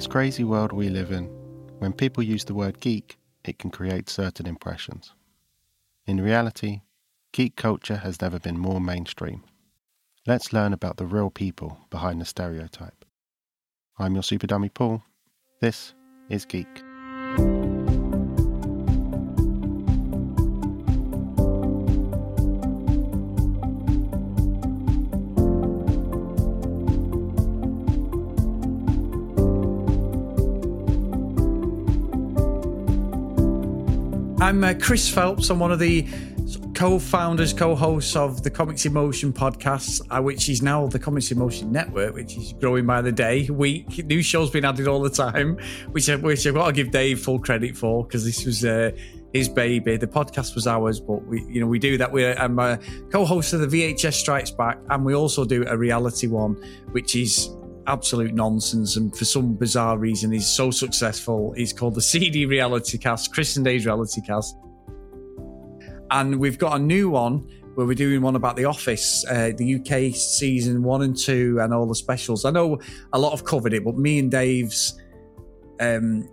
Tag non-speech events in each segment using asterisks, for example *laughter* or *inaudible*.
this crazy world we live in, when people use the word geek, it can create certain impressions. In reality, geek culture has never been more mainstream. Let's learn about the real people behind the stereotype. I'm your super dummy Paul. This is Geek. I'm uh, Chris Phelps. I'm one of the co-founders, co-hosts of the Comics in Motion podcast, uh, which is now the Comics in Motion Network, which is growing by the day, week. New shows being added all the time, which, I, which I've got to give Dave full credit for because this was uh, his baby. The podcast was ours, but we, you know, we do that. We're I'm a co-host of the VHS Strikes Back, and we also do a reality one, which is absolute nonsense and for some bizarre reason is so successful. It's called the *laughs* CD Reality Cast, Chris and Dave's Reality Cast. And we've got a new one where we're doing one about The Office, uh, the UK season one and two, and all the specials. I know a lot have covered it, but me and Dave's um,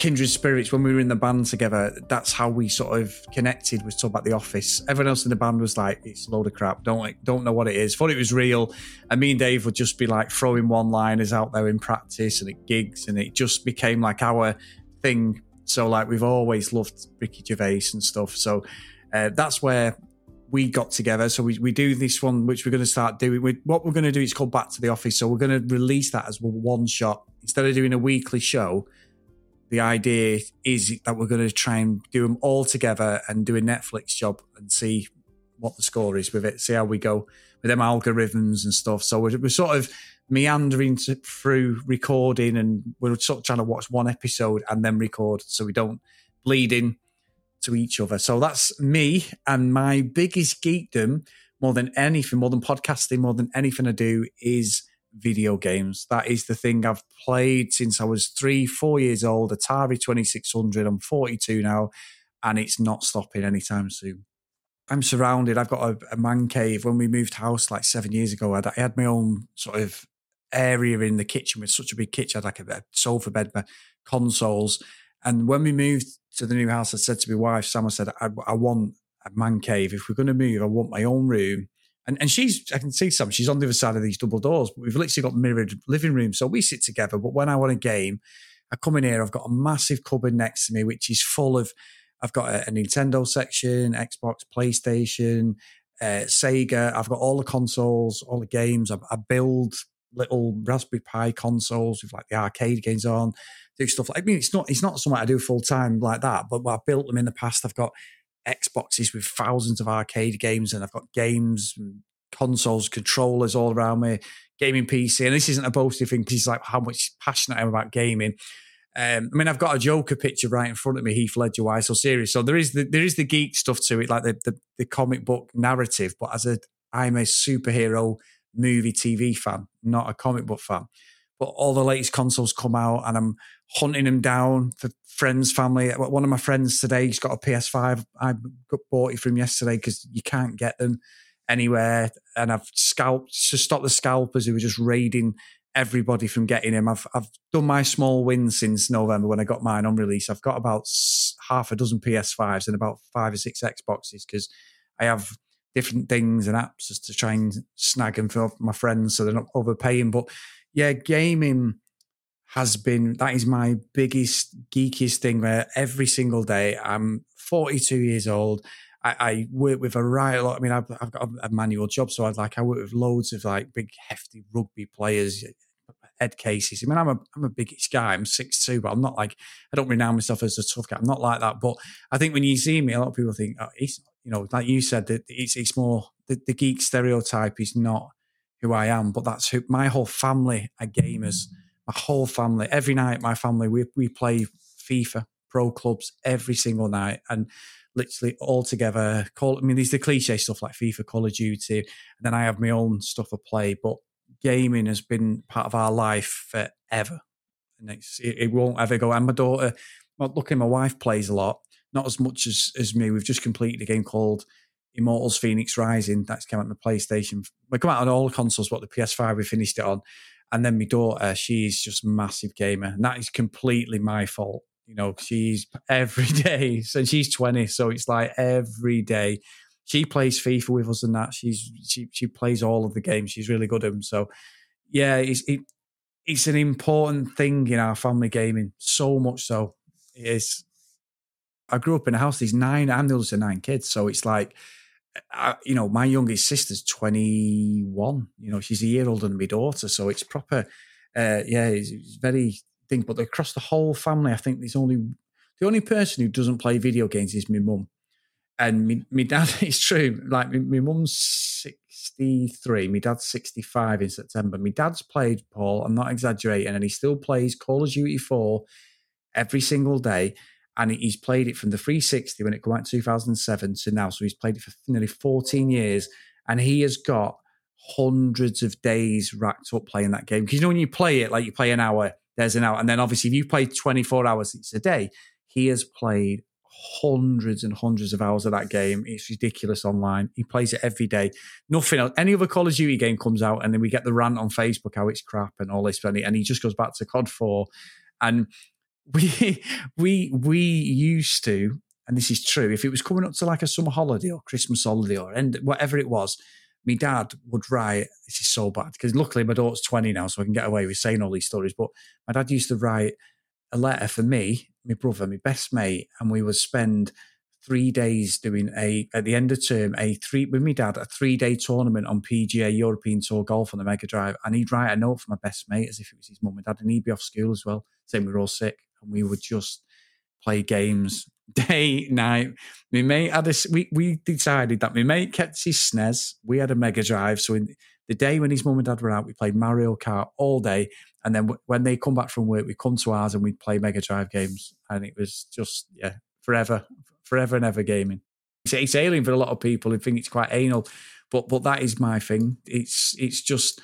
kindred spirits when we were in the band together that's how we sort of connected was talking about the office. Everyone else in the band was like it's a load of crap. Don't like don't know what it is. Thought it was real. And me and dave would just be like throwing one liners out there in practice and at gigs and it just became like our thing. So like we've always loved ricky gervais and stuff. So uh, that's where we got together. So we, we do this one, which we're going to start doing. We, what we're going to do is called Back to the Office. So we're going to release that as one shot. Instead of doing a weekly show the idea is that we're going to try and do them all together and do a Netflix job and see what the score is with it, see how we go with them algorithms and stuff. So we're, we're sort of meandering to, through recording and we're sort of trying to watch one episode and then record so we don't bleed in to each other. So that's me and my biggest geekdom more than anything, more than podcasting, more than anything I do is video games. That is the thing I've played since I was three, four years old. Atari 2600. I'm 42 now, and it's not stopping anytime soon. I'm surrounded. I've got a, a man cave. When we moved house like seven years ago, I, had my own sort of area in the kitchen with such a big kitchen. I had like a, a sofa bed, my consoles. And when we moved to the new house, I said to my wife, Sam, I said, I, I want a man cave. If we're going to move, I want my own room and, and she's, I can see some, she's on the other side of these double doors, but we've literally got mirrored living rooms. So we sit together. But when I want a game, I come in here, I've got a massive cupboard next to me, which is full of, I've got a, a Nintendo section, Xbox, PlayStation, uh, Sega. I've got all the consoles, all the games. I, I, build little Raspberry Pi consoles with like the arcade games on, do stuff like. I mean, it's not it's not something I do full time like that, but I've built them in the past. I've got Xboxes with thousands of arcade games, and I've got games, consoles, controllers all around me, gaming PC. And this isn't a boasty thing because it's like how much passionate I am about gaming. Um, I mean, I've got a Joker picture right in front of me, Heath Ledger. Why so serious? So there is the there is the geek stuff to it, like the the, the comic book narrative. But as a I'm a superhero movie TV fan, not a comic book fan. But all the latest consoles come out, and I'm hunting them down for friends, family. One of my friends today, he's got a PS5. I bought it from yesterday because you can't get them anywhere. And I've scalped to stop the scalpers who were just raiding everybody from getting him. I've I've done my small win since November when I got mine on release. I've got about half a dozen PS5s and about five or six Xboxes because I have different things and apps just to try and snag them for my friends so they're not overpaying. But yeah, gaming has been that is my biggest geekiest thing where every single day I'm 42 years old. I, I work with a right lot. I mean, I've, I've got a, manual job, so I'd like I work with loads of like big hefty rugby players, Ed Casey. I mean, I'm a I'm a big guy. I'm six two, but I'm not like I don't renown myself as a tough guy. I'm not like that. But I think when you see me, a lot of people think, oh, he's you know, like you said, that it's it's more the, the geek stereotype is not who I am, but that's who my whole family are gamers. Mm-hmm my whole family, every night, my family, we, we play FIFA pro clubs every single night and literally all together. Call, I mean, these the cliche stuff like FIFA, Call of Duty, and then I have my own stuff to play. But gaming has been part of our life forever, and it, it, won't ever go. And my daughter, well, luckily, my wife plays a lot, not as much as as me. We've just completed a game called Immortals Fenyx Rising that's come out on the PlayStation. We come out on all the consoles, but the PS5 we finished it on, And then my daughter, she's just massive gamer, and that is completely my fault. You know, she's *laughs* every day, so she's 20, so it's like every day. She plays FIFA with us and that. She's she she plays all of the games. She's really good at them. So yeah, it's it, it's an important thing in our family gaming. So much so. It is. I grew up in a house. There's nine. I'm the oldest of nine kids, so it's like I, you know, my youngest sister's 21. You know, she's a year older than my daughter. So it's proper, uh, yeah, it's, it's very thing. But across the whole family, I think there's only the only person who doesn't play video games is my mum. And me, my dad, *laughs* it's true, like my, my mum's 63, my dad's 65 in September. My dad's played, Paul, I'm not exaggerating, and he still plays Call of Duty 4 every single day and he's played it from the 360 when it came out in 2007 to now. So he's played it for nearly 14 years, and he has got hundreds of days racked up playing that game. Because you know when you play it, like you play an hour, there's an hour, and then obviously if you play 24 hours it's a day, he has played hundreds and hundreds of hours of that game. It's ridiculous online. He plays it every day. Nothing else. Any other Call of Duty game comes out, and then we get the rant on Facebook how it's crap and all this, and he just goes back to COD 4. And we *laughs* we we used to, and this is true. If it was coming up to like a summer holiday or Christmas holiday or end, whatever it was, my dad would write. This is so bad because luckily my daughter's twenty now, so I can get away with saying all these stories. But my dad used to write a letter for me, my brother, my best mate, and we would spend three days doing a at the end of term a three with my dad a three day tournament on PGA European Tour golf on the Mega Drive, and he'd write a note for my best mate as if it was his mum and dad, and he'd be off school as well, saying we were all sick and we would just play games *laughs* day, night. My mate had a, we, we decided that my mate kept his SNES. We had a Mega Drive. So in the day when his mum and dad were out, we played Mario Kart all day. And then w- when they come back from work, we come to ours and we'd play Mega Drive games. And it was just, yeah, forever, forever and ever gaming. It's, it's alien for a lot of people who think it's quite anal, but but that is my thing. It's it's just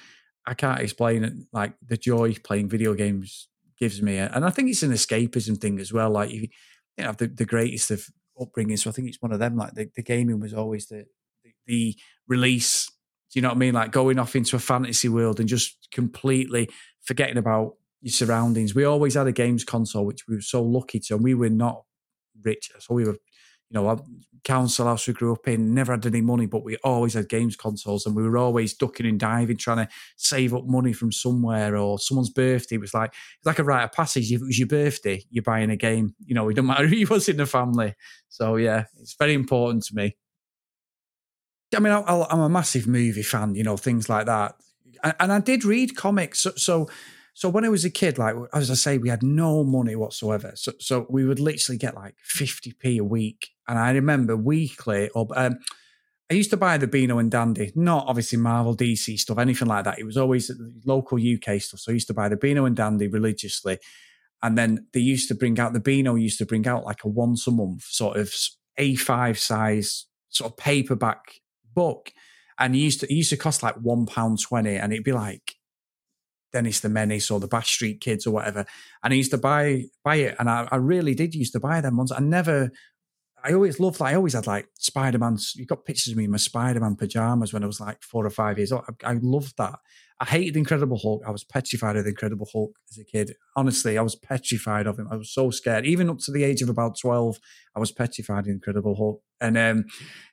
I can't explain it. Like the joy playing video games gives me. And I think it's an escapism thing as well. Like, you, you know, the, the greatest of upbringing. So I think it's one of them. Like, the, the gaming was always the, the, the release. Do you know what I mean? Like going off into a fantasy world and just completely forgetting about your surroundings. We always had a games console, which we were so lucky to, and we were not rich. So we were you know, council house we grew up in, never had any money, but we always had games consoles and we were always ducking and diving, trying to save up money from somewhere or someone's birthday was like, it's like a rite of passage. If it was your birthday, you're buying a game, you know, it don't *laughs* matter who was in the family. So yeah, it's very important to me. I mean, I'm a massive movie fan, you know, things like that. And I did read comics. So, so so when I was a kid, like as I say, we had no money whatsoever. So so we would literally get like 50p a week. And I remember weekly or um, I used to buy the Beano and Dandy, not obviously Marvel, DC stuff, anything like that. It was always local UK stuff. So I used to buy the Beano and Dandy religiously. And then they used to bring out the Beano used to bring out like a once a month sort of A5 size sort of paperback book. And it used to it used to cost like one pound twenty, and it'd be like Dennis the Menace or the Bash Street Kids or whatever. And I used to buy buy it, and I, I really did used to buy them ones. I never. I always loved. That. I always had like Spider Man. You got pictures of me in my Spider Man pajamas when I was like four or five years old. I, I loved that. I hated Incredible Hulk. I was petrified of the Incredible Hulk as a kid. Honestly, I was petrified of him. I was so scared. Even up to the age of about 12, I was petrified of Incredible Hulk. And um,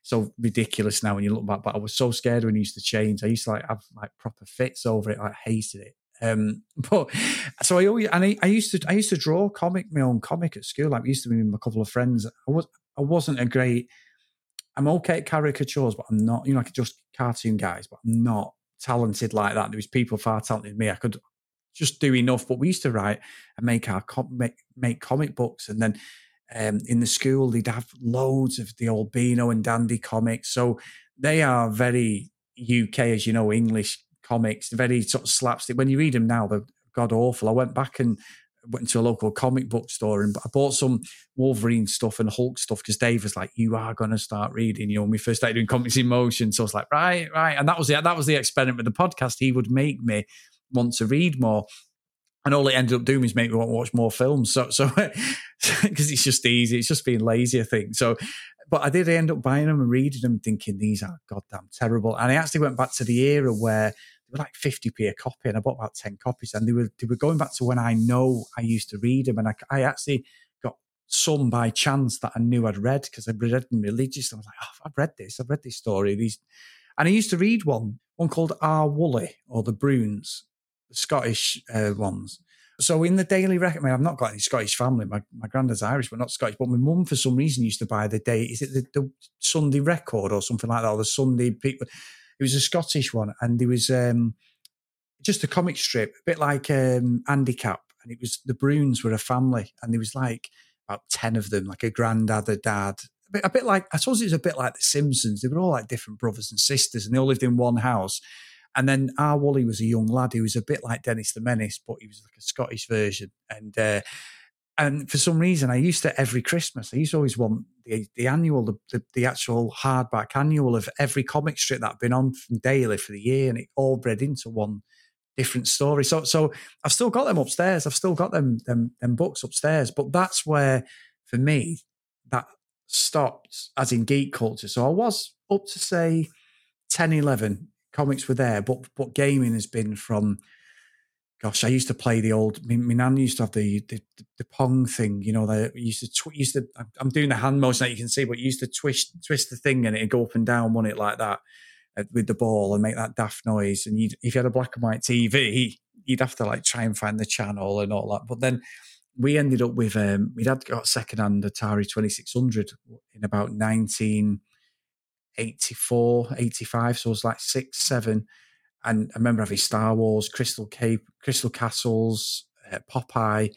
so ridiculous now when you look back, but I was so scared when he used to change. I used to like have like proper fits over it. I hated it. Um, *laughs* but so I always and I, I, used to I used to draw comic my own comic at school. Like we used to be with a couple of friends. I was I wasn't a great. I'm okay at caricatures, but I'm not. You know, like just cartoon guys, but I'm not talented like that. There was people far talented than me. I could just do enough. But we used to write and make our com- make, make comic books, and then um, in the school they'd have loads of the old Beano and Dandy comics. So they are very UK, as you know, English comics, very sort of slapstick. When you read them now, they're god awful. I went back and went to a local comic book store and I bought some Wolverine stuff and Hulk stuff because Dave was like, "You are going to start reading." You know, when we first started doing comics in motion, so I was like, "Right, right," and that was the that was the experiment with the podcast. He would make me want to read more. And all it ended up doing is make me want to watch more films. So, so *laughs* because it's just easy, it's just being lazy, I think. So, but I did end up buying them and reading them, thinking these are goddamn terrible. And I actually went back to the era where were like 50p a copy, and I bought about 10 copies, and they were they were going back to when I know I used to read them, and I, I actually got some by chance that I knew I'd read because I'd read them religiously. I was like, oh, I've read this, I've read this story. These, and I used to read one, one called Oor Wullie or the Broons, the Scottish uh, ones. So in the Daily Record, I mean, I've not got any Scottish family. My my granddad's Irish, but not Scottish. But my mum, for some reason, used to buy the day. Is it the, the Sunday Record or something like that, or the Sunday people? It was a Scottish one, and there was um, just a comic strip, a bit like um, Andy Capp, and it was the Broons were a family, and there was like about ten of them, like a granddad, a dad, a bit, a bit like I suppose it was a bit like the Simpsons. They were all like different brothers and sisters, and they all lived in one house. And then Oor Wullie was a young lad who was a bit like Dennis the Menace, but he was like a Scottish version. And uh, and for some reason, I used to every Christmas, I used to always want the, the annual, the, the, the actual hardback annual of every comic strip that had been on from daily for the year, and it all bred into one different story. So so I've still got them upstairs. I've still got them them them books upstairs. But that's where, for me, that stopped as in geek culture. So I was up to say 10, 11 comics were there, but but gaming has been from. Gosh, I used to play the old. My, my nan used to have the, the the pong thing. You know, they used to tw- used to. I'm doing the hand motion that you can see, but used to twist twist the thing and it'd go up and down, on it like that uh, with the ball and make that daft noise. And you'd, if you had a black and white TV, you'd have to like try and find the channel and all that. But then we ended up with um, we'd had got second hand Atari 2600 in about 19- 84, 85. So it was like six, seven. And I remember having Star Wars, Crystal Cape, Crystal Castles, uh, Popeye.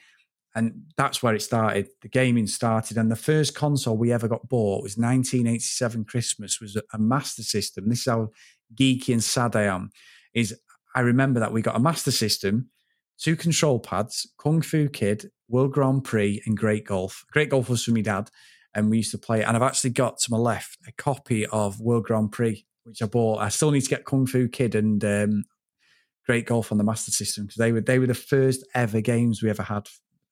And that's where it started. The gaming started. And the first console we ever got bought was 1987 Christmas, was a Master System. This is how geeky and sad I am. Is I remember that we got a Master System, two control pads, Kung Fu Kid, World Grand Prix, and Great Golf. Great Golf was for my dad and we used to play. And I've actually got to my left a copy of World Grand Prix, which I bought. I still need to get Kung Fu Kid and um, Great Golf on the Master System because they were they were the first ever games we ever had,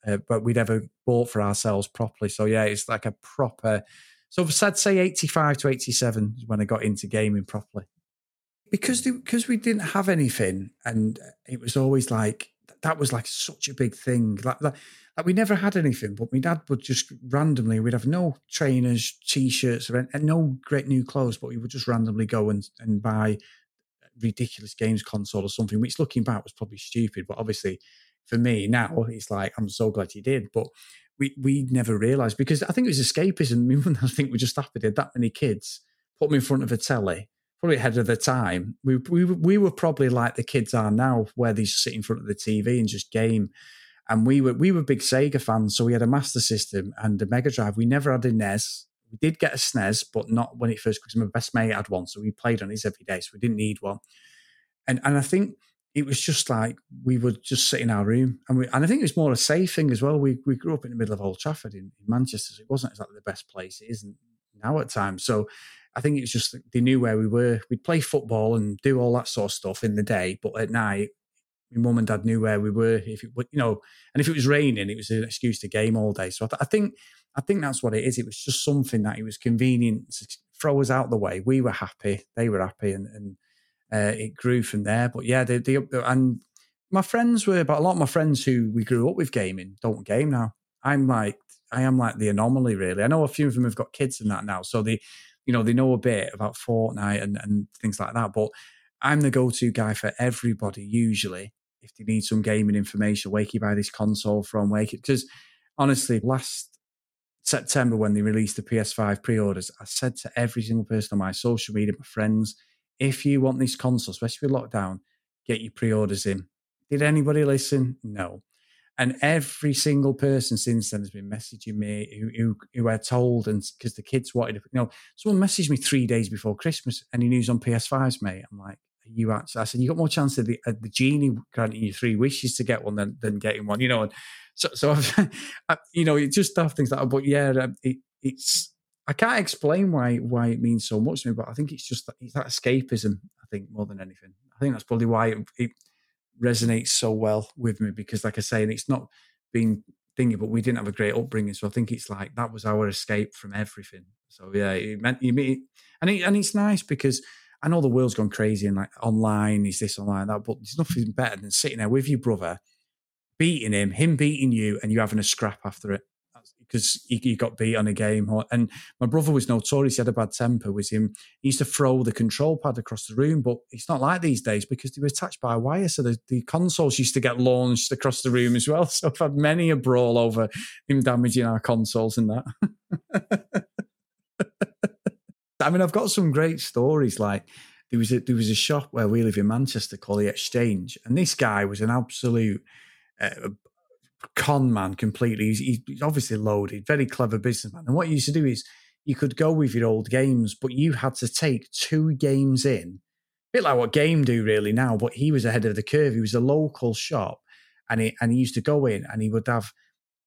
uh, but we'd ever bought for ourselves properly. So yeah, it's like a proper. So I'd say eighty five to eighty seven when I got into gaming properly. Because because we didn't have anything, and it was always like that was like such a big thing. Like, like like we never had anything, but my dad would just randomly, we'd have no trainers, t-shirts, or and no great new clothes, but we would just randomly go and, and buy ridiculous games console or something, which looking back was probably stupid. But obviously for me now, it's like, I'm so glad he did. But we we never realized because I think it was escapism. *laughs* I think we just happy did that many kids, put them in front of a telly, probably ahead of the time. We, we, we were probably like the kids are now, where they just sit in front of the TV and just game and we were we were big Sega fans, so we had a Master System and a Mega Drive. We never had a NES. We did get a SNES, but not when it first because my best mate had one, so we played on his every day. So we didn't need one. And and I think it was just like we would just sit in our room, and we and I think it was more a safe thing as well. We we grew up in the middle of Old Trafford in, in Manchester, so it wasn't exactly the best place. It isn't now at times. So I think it's just they knew where we were. We'd play football and do all that sort of stuff in the day, but at night my mum and dad knew where we were. If it, you know, and if it was raining, it was an excuse to game all day. So I, th- I think, I think that's what it is. It was just something that it was convenient to throw us out the way. We were happy, they were happy, and, and uh, it grew from there. But yeah, the, the and my friends were, but a lot of my friends who we grew up with gaming don't game now. I'm like, I am like the anomaly, really. I know a few of them have got kids and that now, so they, you know, they know a bit about Fortnite and and things like that. But I'm the go-to guy for everybody usually if they need some gaming information, where can you buy this console from? Where because honestly, last September when they released the PS5 pre-orders, I said to every single person on my social media, my friends, if you want this console, especially with lockdown, get your pre-orders in. Did anybody listen? No. And every single person since then has been messaging me who who, who I told, and because the kids wanted, you know, someone messaged me three days before Christmas. Any news on PS5s, mate? I'm like, you actually, I said, you got more chance of the, uh, the genie granting you three wishes to get one than, than getting one, you know. And so, so *laughs* I, you know, it just stuff things like that. But yeah, um, it, it's, I can't explain why why it means so much to me, but I think it's just that, it's that escapism. I think more than anything, I think that's probably why it, it resonates so well with me because, like I say, and it's not been thingy, but we didn't have a great upbringing, so I think it's like that was our escape from everything. So yeah, it meant you mean, and it, and it's nice because I know the world's gone crazy and like online is this online that, but there's nothing better than sitting there with your brother, beating him, him beating you, and you having a scrap after it because he, he, got beat on a game. And my brother was notorious; he had a bad temper. Was him? He used to throw the control pad across the room, but it's not like these days because they were attached by a wire, so the, the consoles used to get launched across the room as well. *laughs* So I've had many a brawl over him damaging our consoles and that. *laughs* I mean, I've got some great stories. Like there was a there was a shop where we live in Manchester called the Exchange, and this guy was an absolute uh, con man completely. He's, he's, obviously loaded, very clever businessman. And what you used to do is you could go with your old games, but you had to take two games in, a bit like what Game do really now. But he was ahead of the curve. He was a local shop, and he and he used to go in and he would have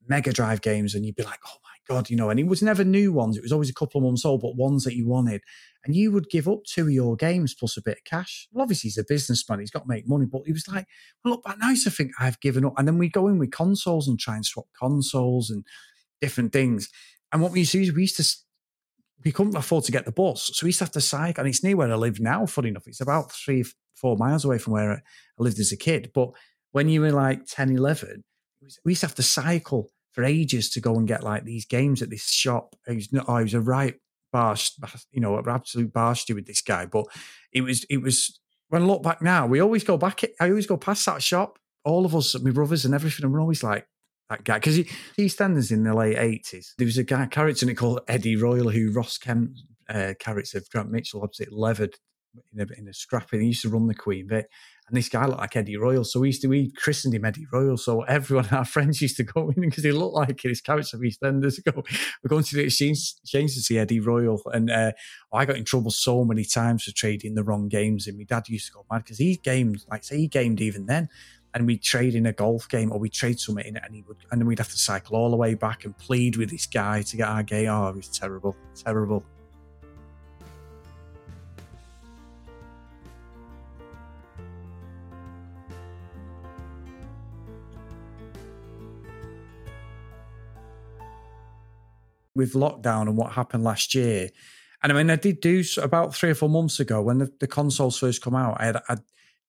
Mega Drive games, and you'd be like, oh my god, you know. And it was never new ones; it was always a couple of months old, but ones that you wanted. And you would give up two of your games plus a bit of cash. Well, obviously he's a businessman; he's got to make money. But he was like, well, look back now, I think I've given up. And then we go in with consoles and try and swap consoles and different things. And what we used to do is we used to we couldn't afford to get the bus. So we used to have to cycle. And it's near where I live now, funny enough. It's about three, four miles away from where I lived as a kid. But when you were like 10, 11, we used to have to cycle for ages to go and get like these games at this shop. He was, he was a right barsh, you know, an absolute barsh with this guy. But it was, it was, when I look back now, we always go back, I always go past that shop, all of us, my brothers and everything, and we're always like, that guy. Because he, EastEnders in the late 80s, there was a guy, character in it called Eddie Royle, who Ross Kemp uh, character of Grant Mitchell opposite levered in a, in a scrapping. He used to run the Queen Vic. And this guy looked like Eddie Royle. So we used to, we christened him Eddie Royle. So everyone, *laughs* our friends used to go in because he looked like his character of EastEnders. Go, *laughs* we're going to the exchange, exchange to see Eddie Royle. And uh, I got in trouble so many times for trading the wrong games. And my dad used to go mad because he gamed, like say he gamed even then. And we'd trade in a golf game or we'd trade something in and he would, and then we'd have to cycle all the way back and plead with this guy to get our game. Oh, it was terrible, terrible. With lockdown and what happened last year. And I mean, I did do about three or four months ago when the, the consoles first come out. I, had, I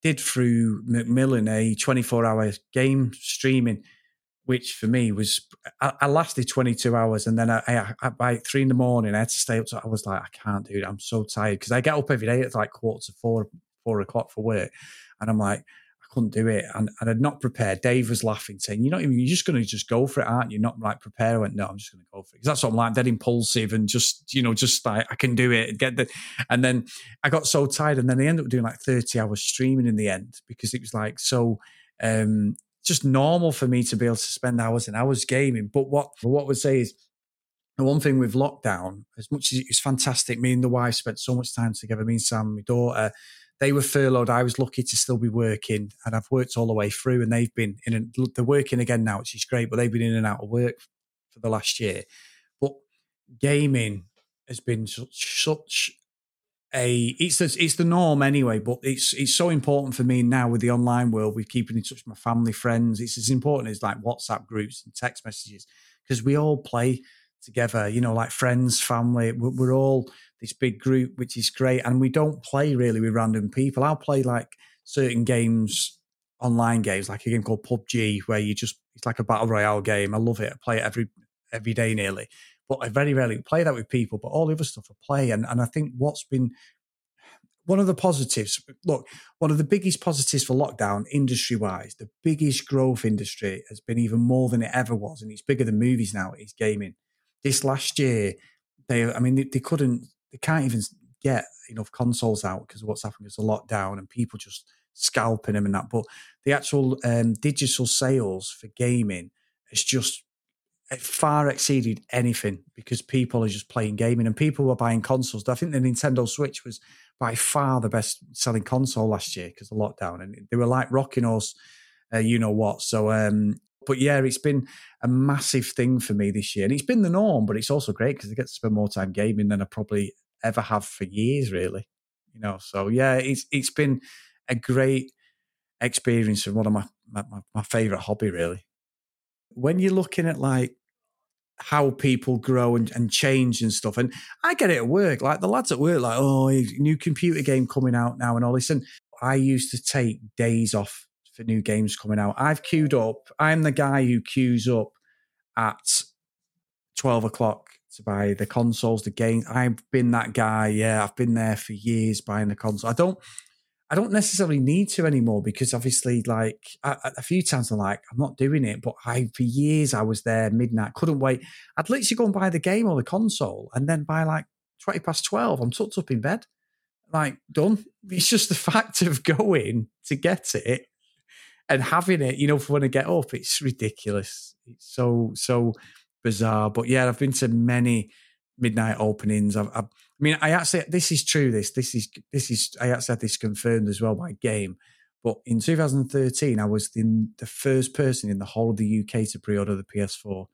did through Macmillan a 24 hour game streaming, which for me was, I, I lasted 22 hours. And then I, I, by three in the morning, I had to stay up. To, I was like, I can't do it. I'm so tired because I get up every day at like quarter to four, four o'clock for work. And I'm like, couldn't do it. And, and I'd not prepared. Dave was laughing, saying, You're not even, you're just going to just go for it, aren't you? Not like prepare. I went, No, I'm just going to go for it. Because that's what I'm like, dead impulsive and just, you know, just like, I can do it. Get the, and then I got so tired. And then they ended up doing like 30 hours streaming in the end because it was like so, um, just normal for me to be able to spend hours and hours gaming. But what, what I would say is, the one thing with lockdown, as much as it was fantastic, me and the wife spent so much time together, me and Sam, my daughter, they were furloughed. I was lucky to still be working, and I've worked all the way through. And they've been in. A, they're working again now, which is great. But they've been in and out of work for the last year. But gaming has been such, such a it's the, it's the norm anyway. But it's it's so important for me now with the online world, with keeping in touch with my family, friends. It's as important as like WhatsApp groups and text messages because we all play together. You know, like friends, family. We're, we're all this big group, which is great. And we don't play really with random people. I'll play like certain games, online games, like a game called PUBG, where you just it's like a battle royale game. I love it. I play it every every day nearly. But I very rarely play that with people. But all the other stuff I play, and and I think what's been one of the positives, look, one of the biggest positives for lockdown industry wise, the biggest growth industry has been even more than it ever was, and it's bigger than movies now, it's gaming. This last year, they, I mean, they, they couldn't they can't even get enough consoles out because what's happening is a lockdown and people just scalping them and that. But the actual um, digital sales for gaming has just it far exceeded anything because people are just playing gaming and people were buying consoles. I think the Nintendo Switch was by far the best selling console last year because of lockdown, and they were like rocking us, uh, you know what. So, um, but yeah, it's been a massive thing for me this year, and it's been the norm. But it's also great because I get to spend more time gaming than I probably ever have for years, really. You know, so yeah, it's it's been a great experience and one of my my, my favorite hobby, really. When you're looking at like how people grow and, and change and stuff. And I get it at work. Like the lads at work, like, oh, new computer game coming out now and all this. And I used to take days off for new games coming out. I've queued up. I'm the guy who queues up at 12 o'clock to buy the consoles, the games. I've been that guy. Yeah, I've been there for years buying the console. I don't I don't necessarily need to anymore because obviously, like a, a, few times, I'm like, I'm not doing it. But I, for years, I was there midnight, couldn't wait. I'd literally go and buy the game or the console, and then by like twenty past twelve, I'm tucked up in bed, like done. It's just the *laughs* fact of going to get it and having it, you know, for when I get up. It's ridiculous. It's so so bizarre. But yeah, I've been to many midnight openings. I've, I've I mean, I actually this is true. This this is this is I actually had this confirmed as well by Game. But in 2013, I was the, the first person in the whole of the UK to pre-order the PS4,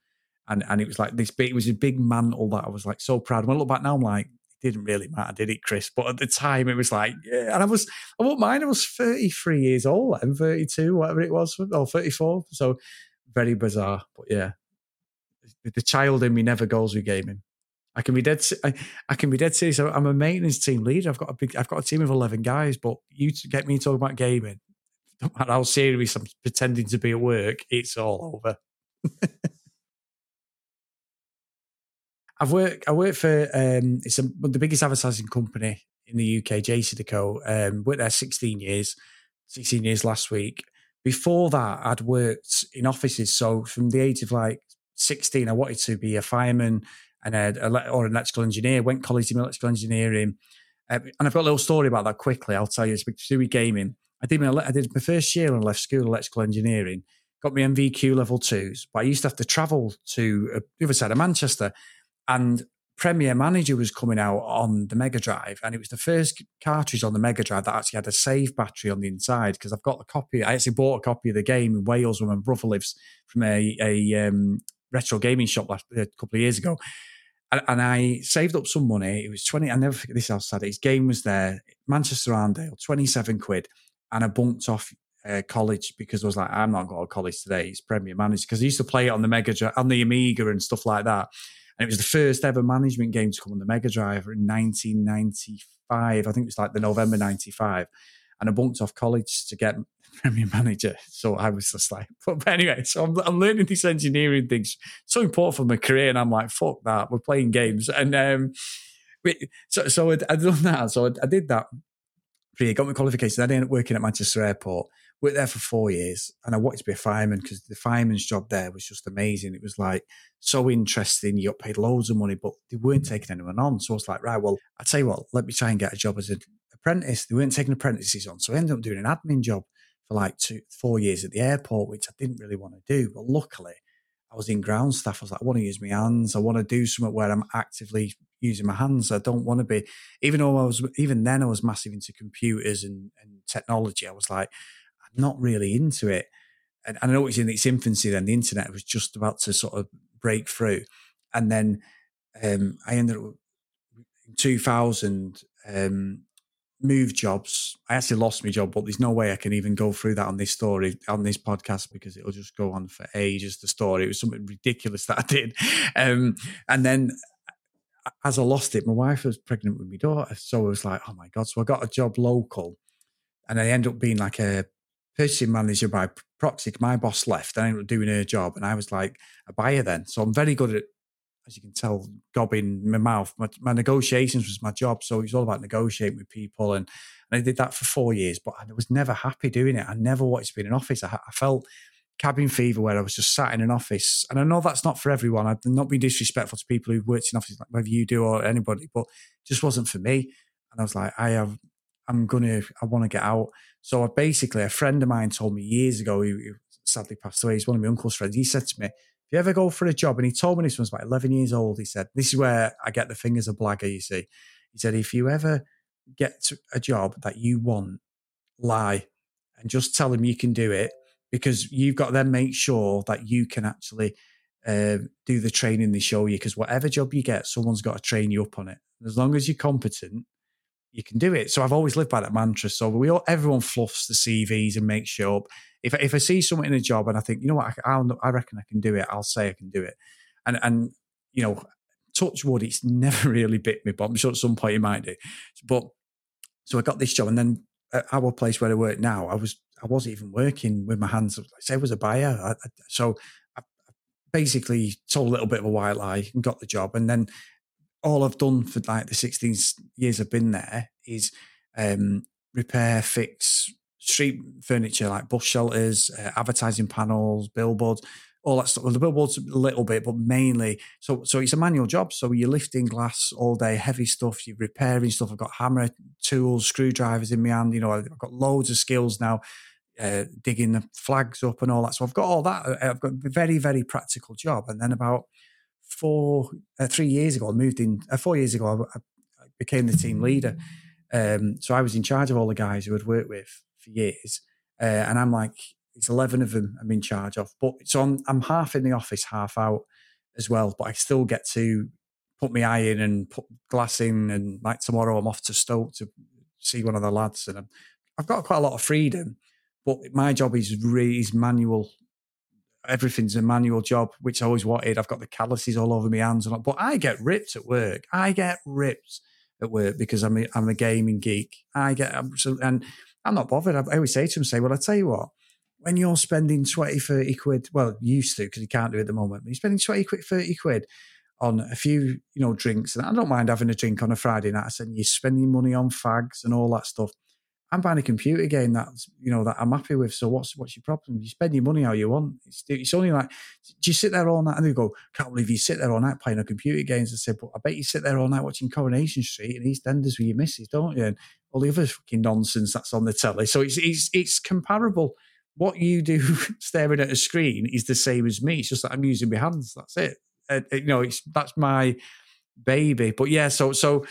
and and it was like this big. It was a big mantle that I was like so proud. When I look back now, I'm like, didn't really matter, did it, Chris? But at the time, it was like, yeah. And I was, I won't mind. I was 33 years old, I'm 32, whatever it was, or 34. So very bizarre. But yeah, the child in me never goes with gaming. I can be dead. I, I can be dead serious. I'm a maintenance team leader. I've got a big. I've got a team of eleven guys. But you get me talking about gaming. *laughs* Don't matter how serious I'm pretending to be at work. It's all over. *laughs* I've worked. I work for. Um, it's a, the biggest advertising company in the UK, JCDecaux. Um, worked there 16 years. 16 years last week. Before that, I'd worked in offices. So from the age of like 16, I wanted to be a fireman and a, or an electrical engineer. Went college in electrical engineering, uh, and I've got a little story about that quickly. I'll tell you. It's to do gaming. I did my I did my first year and left school electrical engineering. Got my NVQ level twos, but I used to have to travel to uh, the other side of Manchester, and Premier Manager was coming out on the Mega Drive, and it was the first cartridge on the Mega Drive that actually had a save battery on the inside. Because I've got a copy, I actually bought a copy of the game in Wales where my brother lives from a, a um, retro gaming shop last, a couple of years ago and, I saved up some money. It was 20, I never forget this how sad His game was there, Manchester Arndale, 27 quid. And I bumped off uh, college because I was like, I'm not going to college today. It's Premier Manager. Because I used to play it on the Mega on the Amiga and stuff like that. And it was the first ever management game to come on the Mega Drive in 1995. I think it was like the November 95 and I bunked off college to get *laughs* Premier Manager. So I was just like, *laughs* but anyway, so I'm, I'm learning these engineering things. So important for my career, and I'm like, fuck that. We're playing games, and um, so so I'd, I'd done that. So I, I did that. Got my qualifications. I ended up working at Manchester Airport. Worked there for four years, and I wanted to be a fireman because the fireman's job there was just amazing. It was like so interesting. You got paid loads of money, but they weren't taking anyone on. So I was like, right, well, I tell you what, let me try and get a job as an apprentice. They weren't taking apprentices on. So I ended up doing an admin job for like two, four years at the airport, which I didn't really want to do. But luckily, I was in ground staff. I was like, I want to use my hands. I want to do something where I'm actively using my hands. I don't want to be, even though I was, even then I was massive into computers and, and technology. I was like, not really into it. And, and I know it's in its infancy then. The internet was just about to sort of break through. And then um, I ended up in 2000, um, move jobs. I actually lost my job, but there's no way I can even go through that on this story on this podcast because it'll just go on for ages. The story it was something ridiculous *laughs* that I did, um, and then as I lost it, my wife was pregnant with my daughter, so I was like, oh my god! So I got a job local, and I ended up being like a purchasing manager by proxy. My boss left, I ended up doing her job, and I was like a buyer then. So I'm very good at as you can tell, gobbing my mouth. My, my, negotiations was my job, so it was all about negotiating with people, and, and I did that for four years. But I was never happy doing it. I never wanted to be in an office. I, I felt cabin fever where I was just sat in an office, and I know that's not for everyone. I've not been disrespectful to people who've worked in offices, like whether you do or anybody, but just wasn't for me. And I was like, I have, I'm gonna, I want to get out. So basically, a friend of mine told me years ago, who sadly passed away. He's one of my uncle's friends. He said to me If you ever go for a job, and he told me this was about 11 years old, he said, this is where I get the fingers of blagger, you see. He said, if you ever get a job that you want, lie and just tell them you can do it because you've got to then make sure that you can actually uh, do the training they show you because whatever job you get, someone's got to train you up on it. As long as you're competent, you can do it. So I've always lived by that mantra. So we all, everyone fluffs the CVs and makes sure. If if I see someone in a job and I think, you know what, I, I'll, I reckon I can do it, I'll say I can do it. and and you know, touch wood, it's *laughs* never really bit me, but I'm sure at some point it might do. But so I got this job, and then at our place where I work now, I was I wasn't even working with my hands. I say I was a buyer, I, I, so I basically told a little bit of a white lie and got the job, and then all I've done for like the 16 years I've been there is um, repair, fix street furniture like bus shelters, uh, advertising panels, billboards, all that stuff. Well, the billboards a little bit, but mainly so so it's a manual job. So you're lifting glass all day, heavy stuff. You're repairing stuff. I've got hammer tools, screwdrivers in my hand. You know, I've got loads of skills now. Uh, digging the flags up and all that. So I've got all that. Uh, I've got a very, very practical job. And then about four, uh, three years ago, I moved in. Uh, four years ago, I, I became the team leader. Um, so I was in charge of all the guys who I'd worked with for years. Uh, and I'm like, it's 11 of them I'm in charge of. But so I'm, I'm half in the office, half out as well. But I still get to put my eye in and put glass in. And like tomorrow, I'm off to Stoke to see one of the lads. And i have got quite a lot of freedom. But my job is really is manual. Everything's a manual job, which I always wanted. I've got the calluses all over my hands, and but I get ripped at work. I get ripped at work because I'm a, I'm a gaming geek. I get absolutely, and I'm not bothered. I always say to them, say, well, I tell you what, when you're spending 20, 30 quid, well, used to, because you can't do it at the moment, but you're spending 20 quid, 30 quid on a few, you know, drinks. And I don't mind having a drink on a Friday night. I said, you're spending money on fags and all that stuff. I'm buying a computer game that's you know that I'm happy with. So what's what's your problem? You spend your money how you want. It's, it's only like do you sit there all night and they go, can't believe you sit there all night playing a computer games. I said, but I bet you sit there all night watching Coronation Street and EastEnders with your missus, don't you? And all the other fucking nonsense that's on the telly. So it's it's it's comparable. What you do *laughs* staring at a screen is the same as me. It's just that I'm using my hands. That's it. Uh, you know, it's that's my baby. But yeah, so so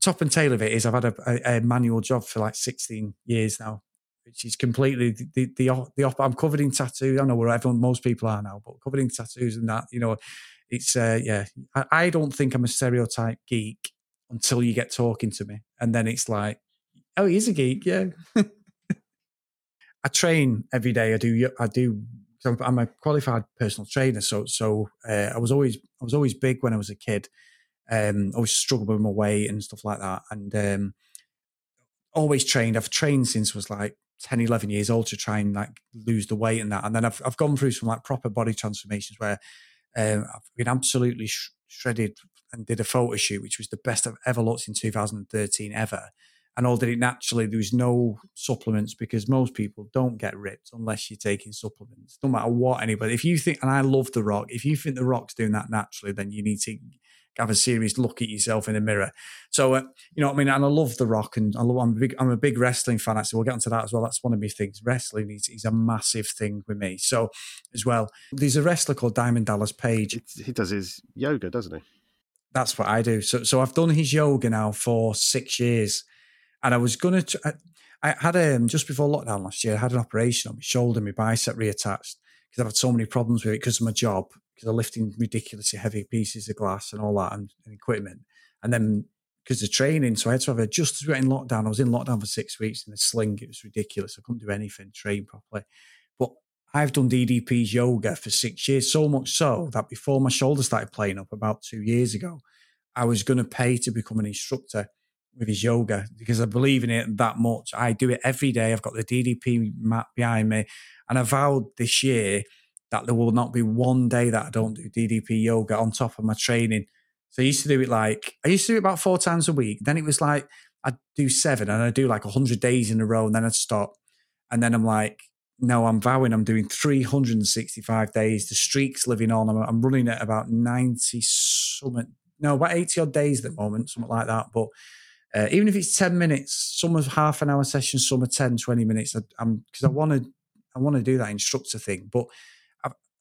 top and tail of it is I've had a, a, a, manual job for like 16 years now, which is completely the the the, op- I'm covered in tattoos. I know where everyone, most people are now, but covered in tattoos and that. You know, it's uh, yeah. I, I don't think I'm a stereotype geek until you get talking to me, and then it's like, oh, he's a geek, yeah. *laughs* I train every day. I do. I do. I'm a qualified personal trainer, so so uh, I was always I was always big when I was a kid um, always struggled with my weight and stuff like that. And um, always trained. I've trained since I was like 10, 11 years old to try and like lose the weight and that. And then I've, I've gone through some like proper body transformations where um, I've been absolutely sh- shredded and did a photo shoot, which was the best I've ever looked in 2013 ever. And all did it naturally. There was no supplements because most people don't get ripped unless you're taking supplements. No matter what anybody. If you think, and I love The Rock, if you think The Rock's doing that naturally, then you need to have a serious look at yourself in the mirror. So, uh, you know what I mean? And I love The Rock and I love, I'm, a big, I'm a big wrestling fan. Actually, we'll get into that as well. That's one of my things. Wrestling is, is a massive thing with me. So, as well, there's a wrestler called Diamond Dallas Page. It's, he does his yoga, doesn't he? That's what I do. So, so I've done his yoga now for six years. And I was going to, I had um, just before lockdown last year, I had an operation on my shoulder, my bicep reattached because I've had so many problems with it because of my job because I'm lifting ridiculously heavy pieces of glass and all that and, and equipment. And then because of training, so I had to have a just as we were in lockdown. I was in lockdown for six weeks in a sling. It was ridiculous. I couldn't do anything, train properly. But I've done DDP's yoga for six years, so much so that before my shoulder started playing up about two years ago, I was going to pay to become an instructor with his yoga because I believe in it that much. I do it every day. I've got the DDP mat behind me. And I vowed this year that there will not be one day that I don't do DDP yoga on top of my training. So I used to do it like, I used to do it about four times a week. Then it was like, I'd do seven and I'd do like 100 days in a row and then I'd stop. And then I'm like, no, I'm vowing I'm doing 365 days. The streak's living on. I'm, I'm running at about 90 something, no, about 80 odd days at the moment, something like that. But uh, even if it's 10 minutes, some of half an hour sessions, some are 10, 20 minutes. I, I'm because I want to, I want to do that instructor thing. But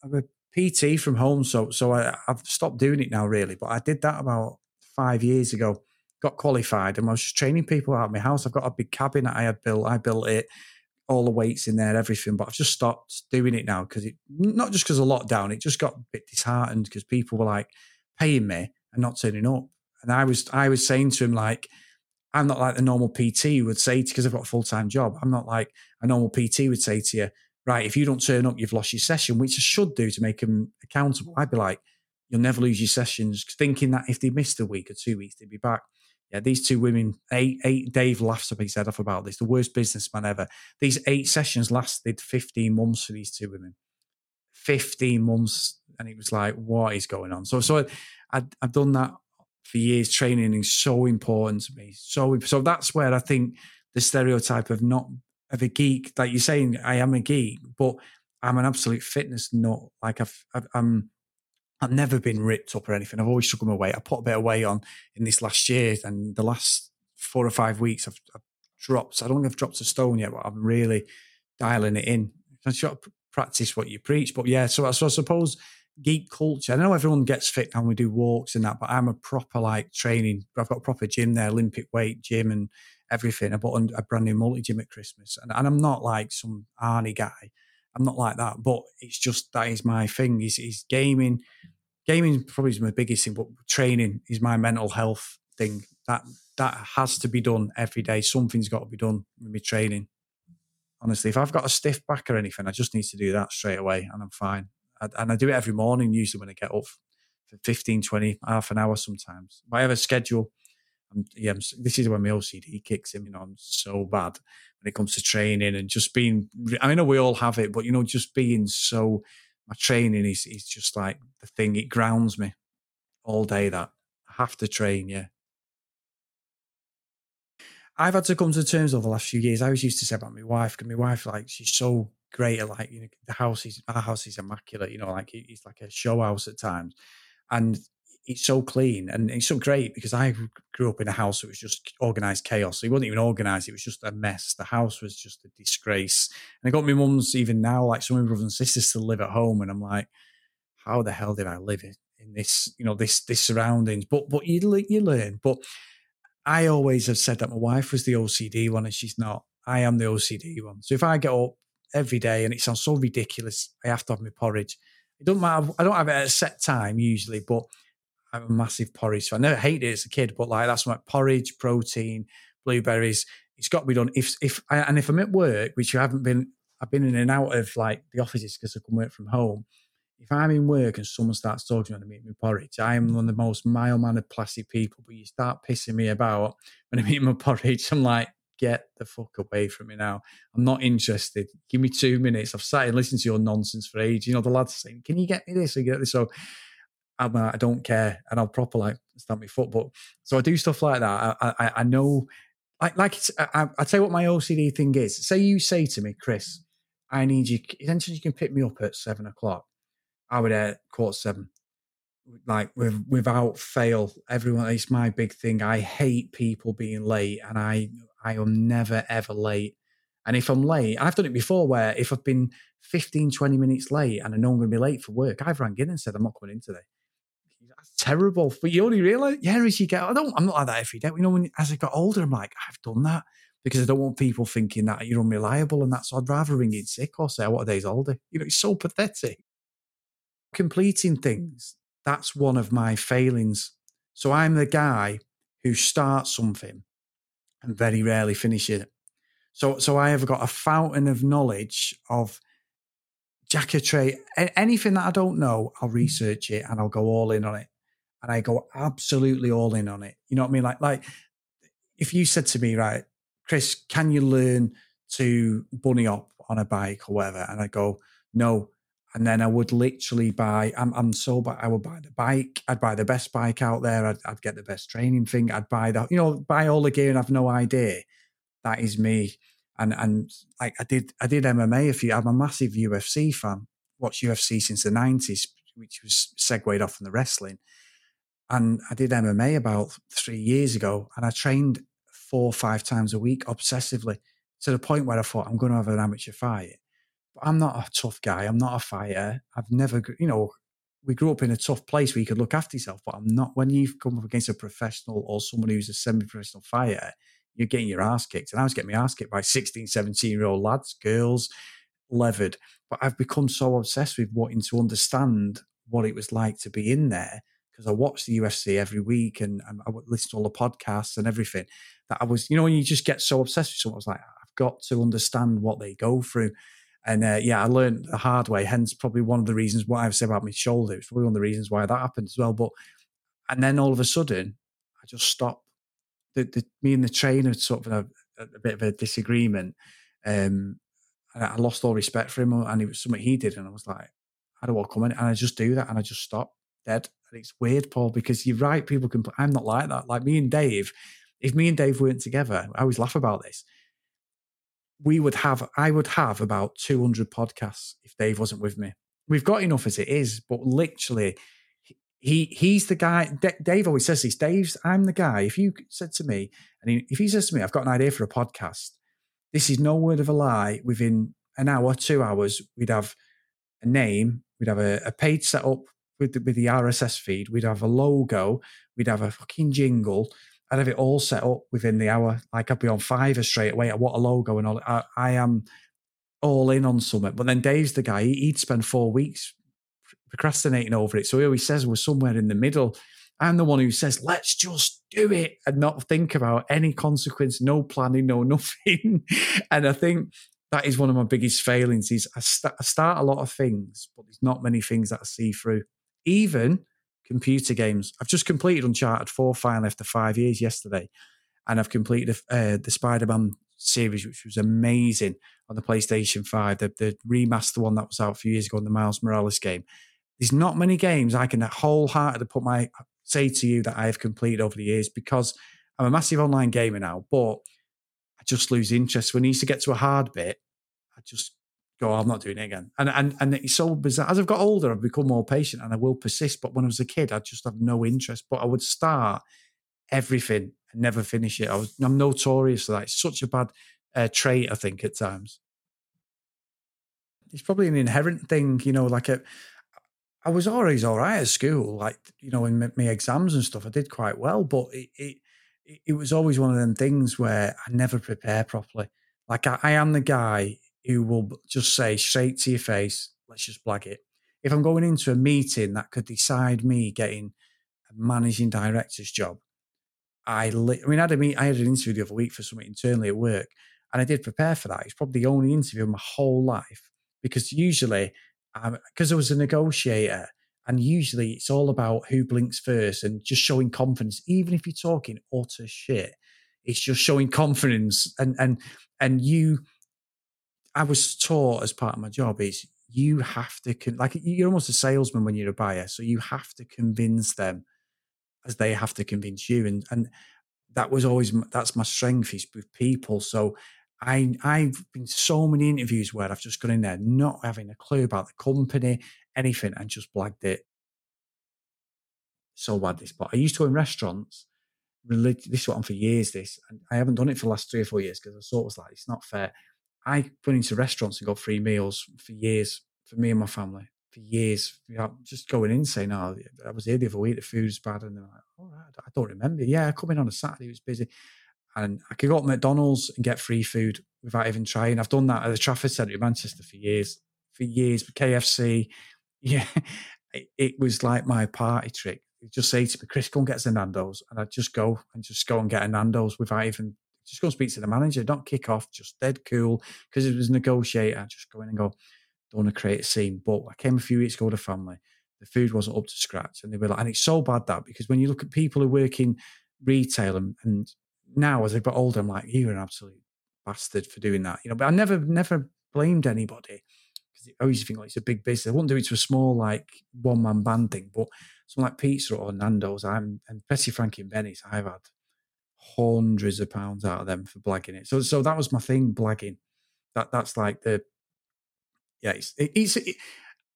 I'm a PT from home, so so I, have stopped doing it now, really. But I did that about five years ago. Got qualified, and I was just training people out of my house. I've got a big cabin that I had built. I built it, all the weights in there, everything. But I've just stopped doing it now because it not just because of lockdown. It just got a bit disheartened because people were like paying me and not turning up. And I was I was saying to him like, I'm not like the normal PT would say because I've got a full time job. I'm not like a normal PT would say to you, right, if you don't turn up, you've lost your session, which I should do to make them accountable. I'd be like, you'll never lose your sessions, thinking that if they missed a week or two weeks, they'd be back. Yeah, these two women, eight, eight, Dave laughs up his head off about this, the worst businessman ever. These eight sessions lasted 15 months for these two women. 15 months. And it was like, what is going on? So, so I, I've done that for years. Training is so important to me. So, so that's where I think the stereotype of not of a geek, like you're saying, I am a geek, but I'm an absolute fitness nut. Like I've, I've I'm, I've never been ripped up or anything. I've always struggled my weight. I put a bit of weight on in this last year, and the last four or five weeks I've, I've dropped. I don't think I've dropped a stone yet, but I'm really dialing it in. I should practice what you preach. But yeah, so, so I suppose geek culture. I know everyone gets fit and we do walks and that, but I'm a proper like training. I've got a proper gym there, Olympic weight gym and everything. I bought a brand new multi gym at Christmas, and, and, I'm not like some Arnie guy. I'm not like that, but it's just that is my thing. Is is gaming. Gaming probably is my biggest thing, but training is my mental health thing. That that has to be done every day. Something's got to be done with me training. Honestly, if I've got a stiff back or anything, I just need to do that straight away, and I'm fine. And I do it every morning, usually when I get up for 15, 20, half an hour sometimes. Whatever schedule I'm, yeah, I'm, this is when my OCD kicks in. You know, I'm so bad when it comes to training and just being. I know we all have it, but you know, just being so. My training is is just like the thing. It grounds me all day. That I have to train. Yeah. I've had to come to terms over the last few years. I was used to say about my wife, because my wife, like, she's so great at like, you know, the house is our house is immaculate. You know, like it's like a show house at times, and it's so clean and it's so great because I grew up in a house that was just organized chaos. It wasn't even organized; it was just a mess. The house was just a disgrace. And I got my mum's even now, like some of my brothers and sisters, still live at home, and I'm like, how the hell did I live in, in this, you know, this this surroundings? But but you you learn. But I always have said that my wife was the OCD one, and she's not. I am the OCD one. So if I get up every day, and it sounds so ridiculous, I have to have my porridge. It doesn't matter. I don't have it at a set time usually, but I'm a massive porridge. So I never hated it as a kid, but like that's my porridge, protein, blueberries. It's got to be done. If if I, and if I'm at work, which I haven't been, I've been in and out of like the offices because I can work from home. If I'm in work and someone starts talking to me about porridge, I am one of the most mild mannered, placid people. But you start pissing me about when I'm eating my *laughs* porridge, I'm like, get the fuck away from me now. I'm not interested. Give me two minutes. I've sat and listened to your nonsense for ages. You know, the lads saying, Can you get me this or get this? So I'm I don't care, and I'll proper like stamp my foot. But so I do stuff like that. I I, I know, like like it's, I, I tell you what my OCD thing is. Say you say to me, Chris, I need you. Essentially, you can pick me up at seven o'clock. I would at quarter seven, like with without fail. Everyone, it's my big thing. I hate people being late, and I I am never ever late. And if I'm late, I've done it before where if I've been 15, 20 minutes late and I know I'm going to be late for work, I've rang in and said, I'm not coming in today That's terrible. But you only realize, yeah, as you get, I don't, I'm not like that every day. You know, when as I got older, I'm like, I've done that because I don't want people thinking that you're unreliable and that's, so I'd rather ring in sick or say, what a day's older. You know, it's so pathetic. Completing things, that's one of my failings. So I'm the guy who starts something and very rarely finish it. So, so I have got a fountain of knowledge of Jack a trade, anything that I don't know, I'll mm. research it and I'll go all in on it and I go absolutely all in on it. You know what I mean? Like, like if you said to me, right, Chris, can you learn to bunny up on a bike or whatever? And I go, no. And then I would literally buy, I'm, I'm so bad, I would buy the bike. I'd buy the best bike out there. I'd, I'd get the best training thing. I'd buy that, you know, buy all the gear and have no idea. That is me. And, and like I did, I did MMA a few, I'm a massive UFC fan, watched UFC since the 90s, which was segued off from the wrestling and I did MMA about three years ago, and I trained four or five times a week obsessively to the point where I thought I'm going to have an amateur fight. I'm not a tough guy. I'm not a fighter. I've never, you know, we grew up in a tough place where you could look after yourself, but I'm not. When you've come up against a professional or someone who's a semi-professional fighter, you're getting your ass kicked. And I was getting my ass kicked by 16, 17 year old lads, girls, levered. But I've become so obsessed with wanting to understand what it was like to be in there because I watch the UFC every week and, and I would listen to all the podcasts and everything that I was, you know, when you just get so obsessed with someone, I was like, I've got to understand what they go through. And uh, yeah, I learned the hard way. Hence, probably one of the reasons why I've said about my shoulder. It's probably one of the reasons why that happened as well. But and then all of a sudden, I just stopped. The, the me and the trainer sort of a, a bit of a disagreement. Um, I lost all respect for him, and it was something he did, and I was like, "How do I come in?" And I just do that, and I just stop dead. And it's weird, Paul, because you're right. People can. I'm not like that. Like me and Dave. If me and Dave weren't together, I always laugh about this we would have, I would have about 200 podcasts if Dave wasn't with me. We've got enough as it is, but literally, he he's the guy. D- Dave always says this. Dave's, I'm the guy. If you said to me, and he, if he says to me, I've got an idea for a podcast, this is no word of a lie. Within an hour, two hours, we'd have a name, we'd have a, a page set up with the, with the RSS feed, we'd have a logo, we'd have a fucking jingle, I'd have it all set up within the hour. Like I'd be on Fiverr straight away. What a logo and all. I, I am all in on something. But then Dave's the guy. He'd spend four weeks procrastinating over it. So he always says we're somewhere in the middle. I'm the one who says, let's just do it and not think about any consequence, no planning, no *laughs* nothing. and I think that is one of my biggest failings is I, st- I start a lot of things, but there's not many things that I see through. Even computer games. I've just completed Uncharted 4 finally after five years yesterday. And I've completed uh, the Spider Man series, which was amazing on the PlayStation 5, the, the remaster one that was out a few years ago, on the Miles Morales game. There's not many games I can wholeheartedly put my say to you that I have completed over the years because I'm a massive online gamer now, but I just lose interest. When I used to get to a hard bit, I just go, oh, I'm not doing it again. And and and it's so bizarre. As I've got older, I've become more patient and I will persist. But when I was a kid, I just have no interest. But I would start everything and never finish it. I was I'm notorious for that. It's such a bad uh, trait, I think, at times. It's probably an inherent thing, you know, like a, I was always all right at school, like, you know, in my, my exams and stuff, I did quite well, but it, it, it was always one of them things where I never prepare properly. Like I, I am the guy who will just say straight to your face, let's just blag it. If I'm going into a meeting that could decide me getting a managing director's job, I, li- I mean, I had, a meet, I had an interview the other week for something internally at work, and I did prepare for that. It's probably the only interview in my whole life because usually, because I was a negotiator, and usually it's all about who blinks first and just showing confidence, even if you're talking utter shit. It's just showing confidence, and and and you I was taught as part of my job is you have to con- like you're almost a salesman when you're a buyer, so you have to convince them as they have to convince you, and and that was always that's my strength is with people. So I I've been so many interviews where I've just gone in there not having a clue about the company, anything, and just blagged it. So bad this, but I used to in restaurants. This went on for years. This, and I haven't done it for the last three or four years because I sort of was like, it's not fair. I went into restaurants and got free meals for years for me and my family for years. Just going in saying, "Oh, I was here the other week. The food's bad," and they're like, "Oh, I don't remember." Yeah, I come in on a Saturday. It was busy, and I could go to McDonald's and get free food without even trying. I've done that at the Trafford Centre in Manchester for years. For years, with KFC, *laughs* yeah, it, it was like my party trick. You just say to me, "Chris, go and get us a Nando's," and I'd just go and just go and get a Nando's without even just go and speak to the manager. Don't kick off. Just dead cool because it was negotiator. Just go in and go. Don't want to create a scene. But I came a few weeks ago with a family. The food wasn't up to scratch, and they were like, and it's so bad that because when you look at people who work in retail and, and now as I got older, I'm like, you're an absolute bastard for doing that. You know, but I never never blamed anybody because I always think like it's a big business. I wouldn't do it to a small like one man band thing, but something like pizza or Nando's, I'm and Betty Frankie and Benny's, I've had hundreds of pounds out of them for blagging it. So so that was my thing, blagging. That that's like the yeah. It's it, it's it,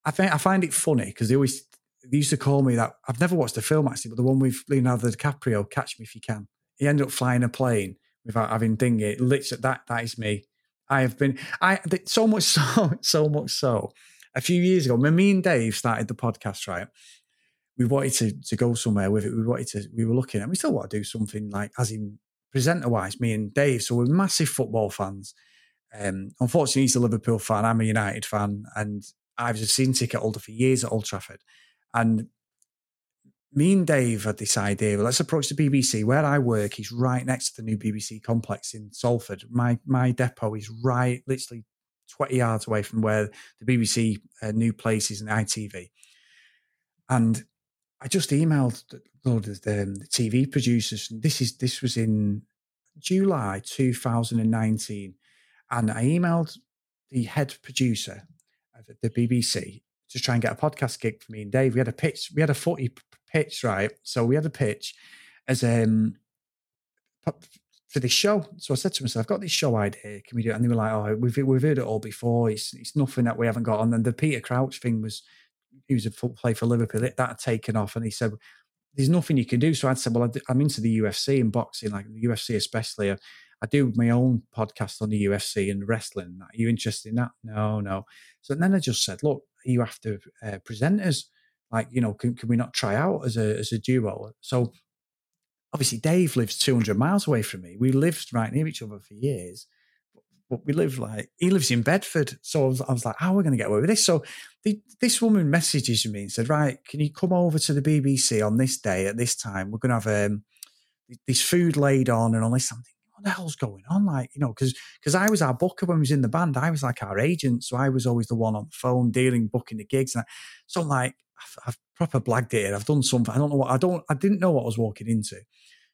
I think I find it funny because they always they used to call me that. I've never watched the film actually, but the one with Leonardo DiCaprio, Catch Me If You Can. He ended up flying a plane without having dinghy. Literally, that that is me. I have been I so much *laughs* so so much so. A few years ago, when me and Dave started the podcast, right? We wanted to to go somewhere with it. We wanted to. We were looking, and we still want to do something like as in presenter wise. Me and Dave, so we're massive football fans. Um, unfortunately, he's a Liverpool fan. I'm a United fan, and I've just seen ticket holder for years at Old Trafford. And me and Dave had this idea. Well, let's approach the BBC. Where I work is right next to the new BBC complex in Salford. My my depot is right, literally 20 yards away from where the BBC uh, new is and ITV. And I just emailed the, the, the TV producers. And this is this was in July 2019, and I emailed the head producer of the BBC to try and get a podcast gig for me and Dave. We had a pitch, we had a footy pitch, right? So we had a pitch as um for this show. So I said to myself, I've got this show idea. Can we do it? And they were like, Oh, we've we've heard it all before. It's it's nothing that we haven't got. And then the Peter Crouch thing was was a play for Liverpool. That had taken off, and he said, "There's nothing you can do." So I'd said, "Well, I'm into the UFC and boxing, like the UFC especially. I, do my own podcast on the UFC and wrestling. Are you interested in that? No, no. So then I just said, "Look, you have to uh, present us. Like, you know, can, can we not try out as a as a duo?" So obviously, Dave lives 200 miles away from me. We lived right near each other for years but we live like he lives in Bedford. So I was, I was like, how are we going to get away with this? So the, this woman messages me and said, right, can you come over to the BBC on this day at this time? We're going to have um, this food laid on and all this. I'm thinking, what the hell's going on? Like, you know, because because I was our booker when we was in the band. I was like our agent, so I was always the one on the phone dealing, booking the gigs. And I, so I'm like, I've, I've proper blagged it. I've done something. I don't know what I don't. I didn't know what I was walking into.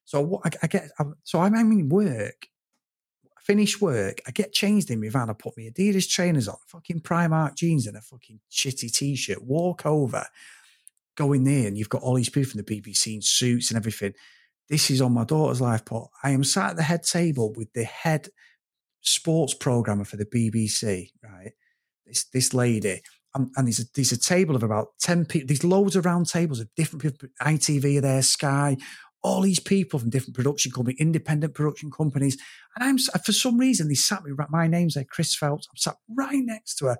So what I, I get. I, so I'm in work finish work, I get changed in my van, I put my Adidas trainers on, fucking Primark jeans and a fucking shitty t-shirt, walk over, go in there and you've got all these people from the BBC in suits and everything. This is on my daughter's life pot. I am sat at the head table with the head sports programmer for the BBC, right? This this lady. And there's a, there's a table of about 10 people. There's loads of round tables of different people. ITV are there, Sky, all these people from different production companies, independent production companies. And I'm, uh, for some reason, they sat me, right. my name's there, Chris Phelps. I'm sat right next to her.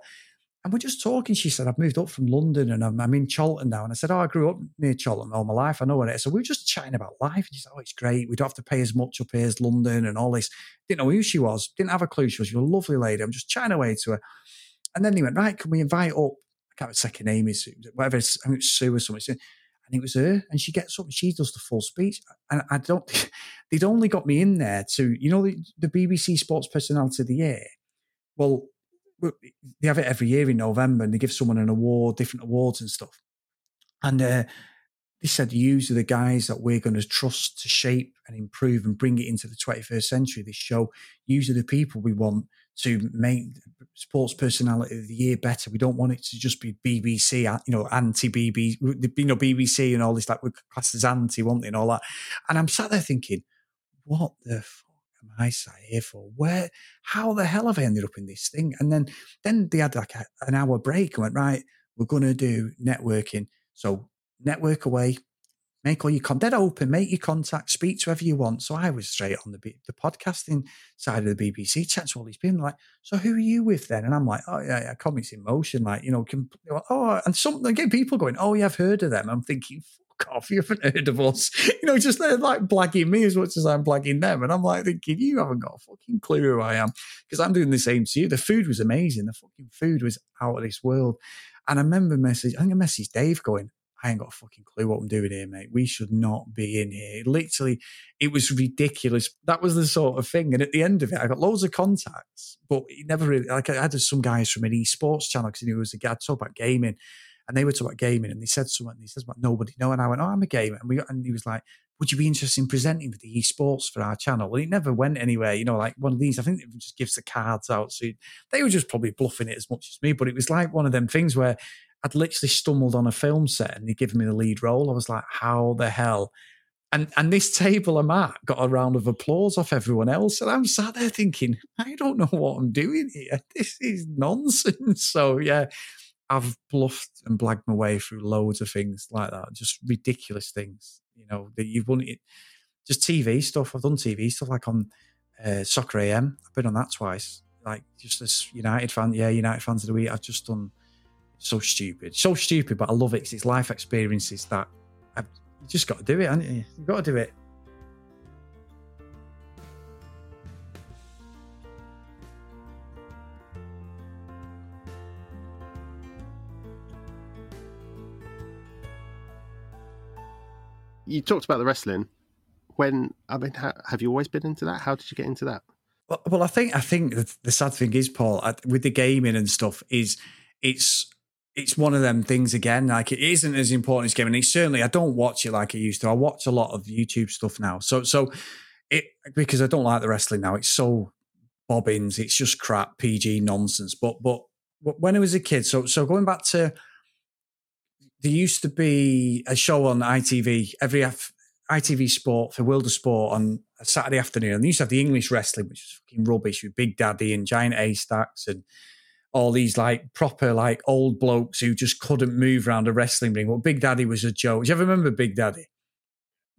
And we're just talking. She said, I've moved up from London and I'm, I'm in Chorlton now. And I said, Oh, I grew up near Chorlton all my life. I know where it is. So we were just chatting about life. And she said, Oh, it's great. We don't have to pay as much up here as London and all this. Didn't know who she was. Didn't have a clue she was. She was a lovely lady. I'm just chatting away to her. And then he went, Right, can we invite up? I can't remember second name is, whatever, I think it's Sue or something and it was her, and she gets up and she does the full speech. And I don't, *laughs* they'd only got me in there to, you know, the, the BBC Sports Personality of the Year. Well, they have it every year in November, and they give someone an award, different awards and stuff. And uh, they said, "Use are the guys that we're going to trust to shape and improve and bring it into the 21st century." This show, use are the people we want to make sports personality of the year better. We don't want it to just be BBC, uh, you know, anti BBC, you know, BBC and all this like as anti, they, and all that. And I'm sat there thinking, what the fuck am I sat here for? Where, how the hell have I ended up in this thing? And then, then they had like a, an hour break and went, right, we're going to do networking. So network away, make all your content dead open, make your contact, speak to whoever you want. So I was straight on the the podcasting side of the BBC, chat to all these people. Like, so who are you with then? And I'm like, oh yeah, yeah comics in motion. Like, you know, can, oh, and some again, people going, oh yeah, I've heard of them. I'm thinking, fuck off, you haven't heard of us. *laughs* You know, just they're like blagging me as much as I'm blagging them. And I'm like thinking, you haven't got a fucking clue who I am because I'm doing the same to you. The food was amazing. The fucking food was out of this world. And I remember message, I think I messaged Dave going, I ain't got a fucking clue what I'm doing here, mate. We should not be in here. Literally, it was ridiculous. That was the sort of thing. And at the end of it, I got loads of contacts, but it never really, like I had some guys from an esports channel because he was a guy talk about gaming and they were talking about gaming and they said something, he says about nobody know. And I went, oh, I'm a gamer. And we got, and he was like, would you be interested in presenting for the esports for our channel? Well, it never went anywhere, you know, like one of these, I think it just gives the cards out. So they were just probably bluffing it as much as me, but it was like one of them things where I'd literally stumbled on a film set and they'd given me the lead role. I was like, how the hell? And and this table I'm at got a round of applause off everyone else. And I'm sat there thinking, I don't know what I'm doing here. *laughs* This is nonsense. So yeah, I've bluffed and blagged my way through loads of things like that. Just ridiculous things, you know, that you've won. Just TV stuff. I've done TV stuff like on uh, Soccer AM. I've been on that twice. Like just as United fan, yeah, United fans of the week. I've just done so stupid, so stupid, but I love it because it's life experiences that I've, you just got to do it, haven't you? You've got to do it. You talked about the wrestling. When I mean, how, have you always been into that? How did you get into that? Well, well, I think I think the, the sad thing is, Paul, with the gaming and stuff, is it's it's one of them things again. Like it isn't as important as gaming. Certainly I don't watch it like I used to. I watch a lot of YouTube stuff now. So so it because I don't like the wrestling now. It's so bobbins. It's just crap PG nonsense. But but when I was a kid, so so going back to there used to be a show on ITV every F, ITV Sport for World of Sport on a Saturday afternoon. And they used to have the English wrestling, which was fucking rubbish with Big Daddy and Giant Haystacks and all these like proper like old blokes who just couldn't move around a wrestling ring. Well, Big Daddy was a joke. Do you ever remember Big Daddy?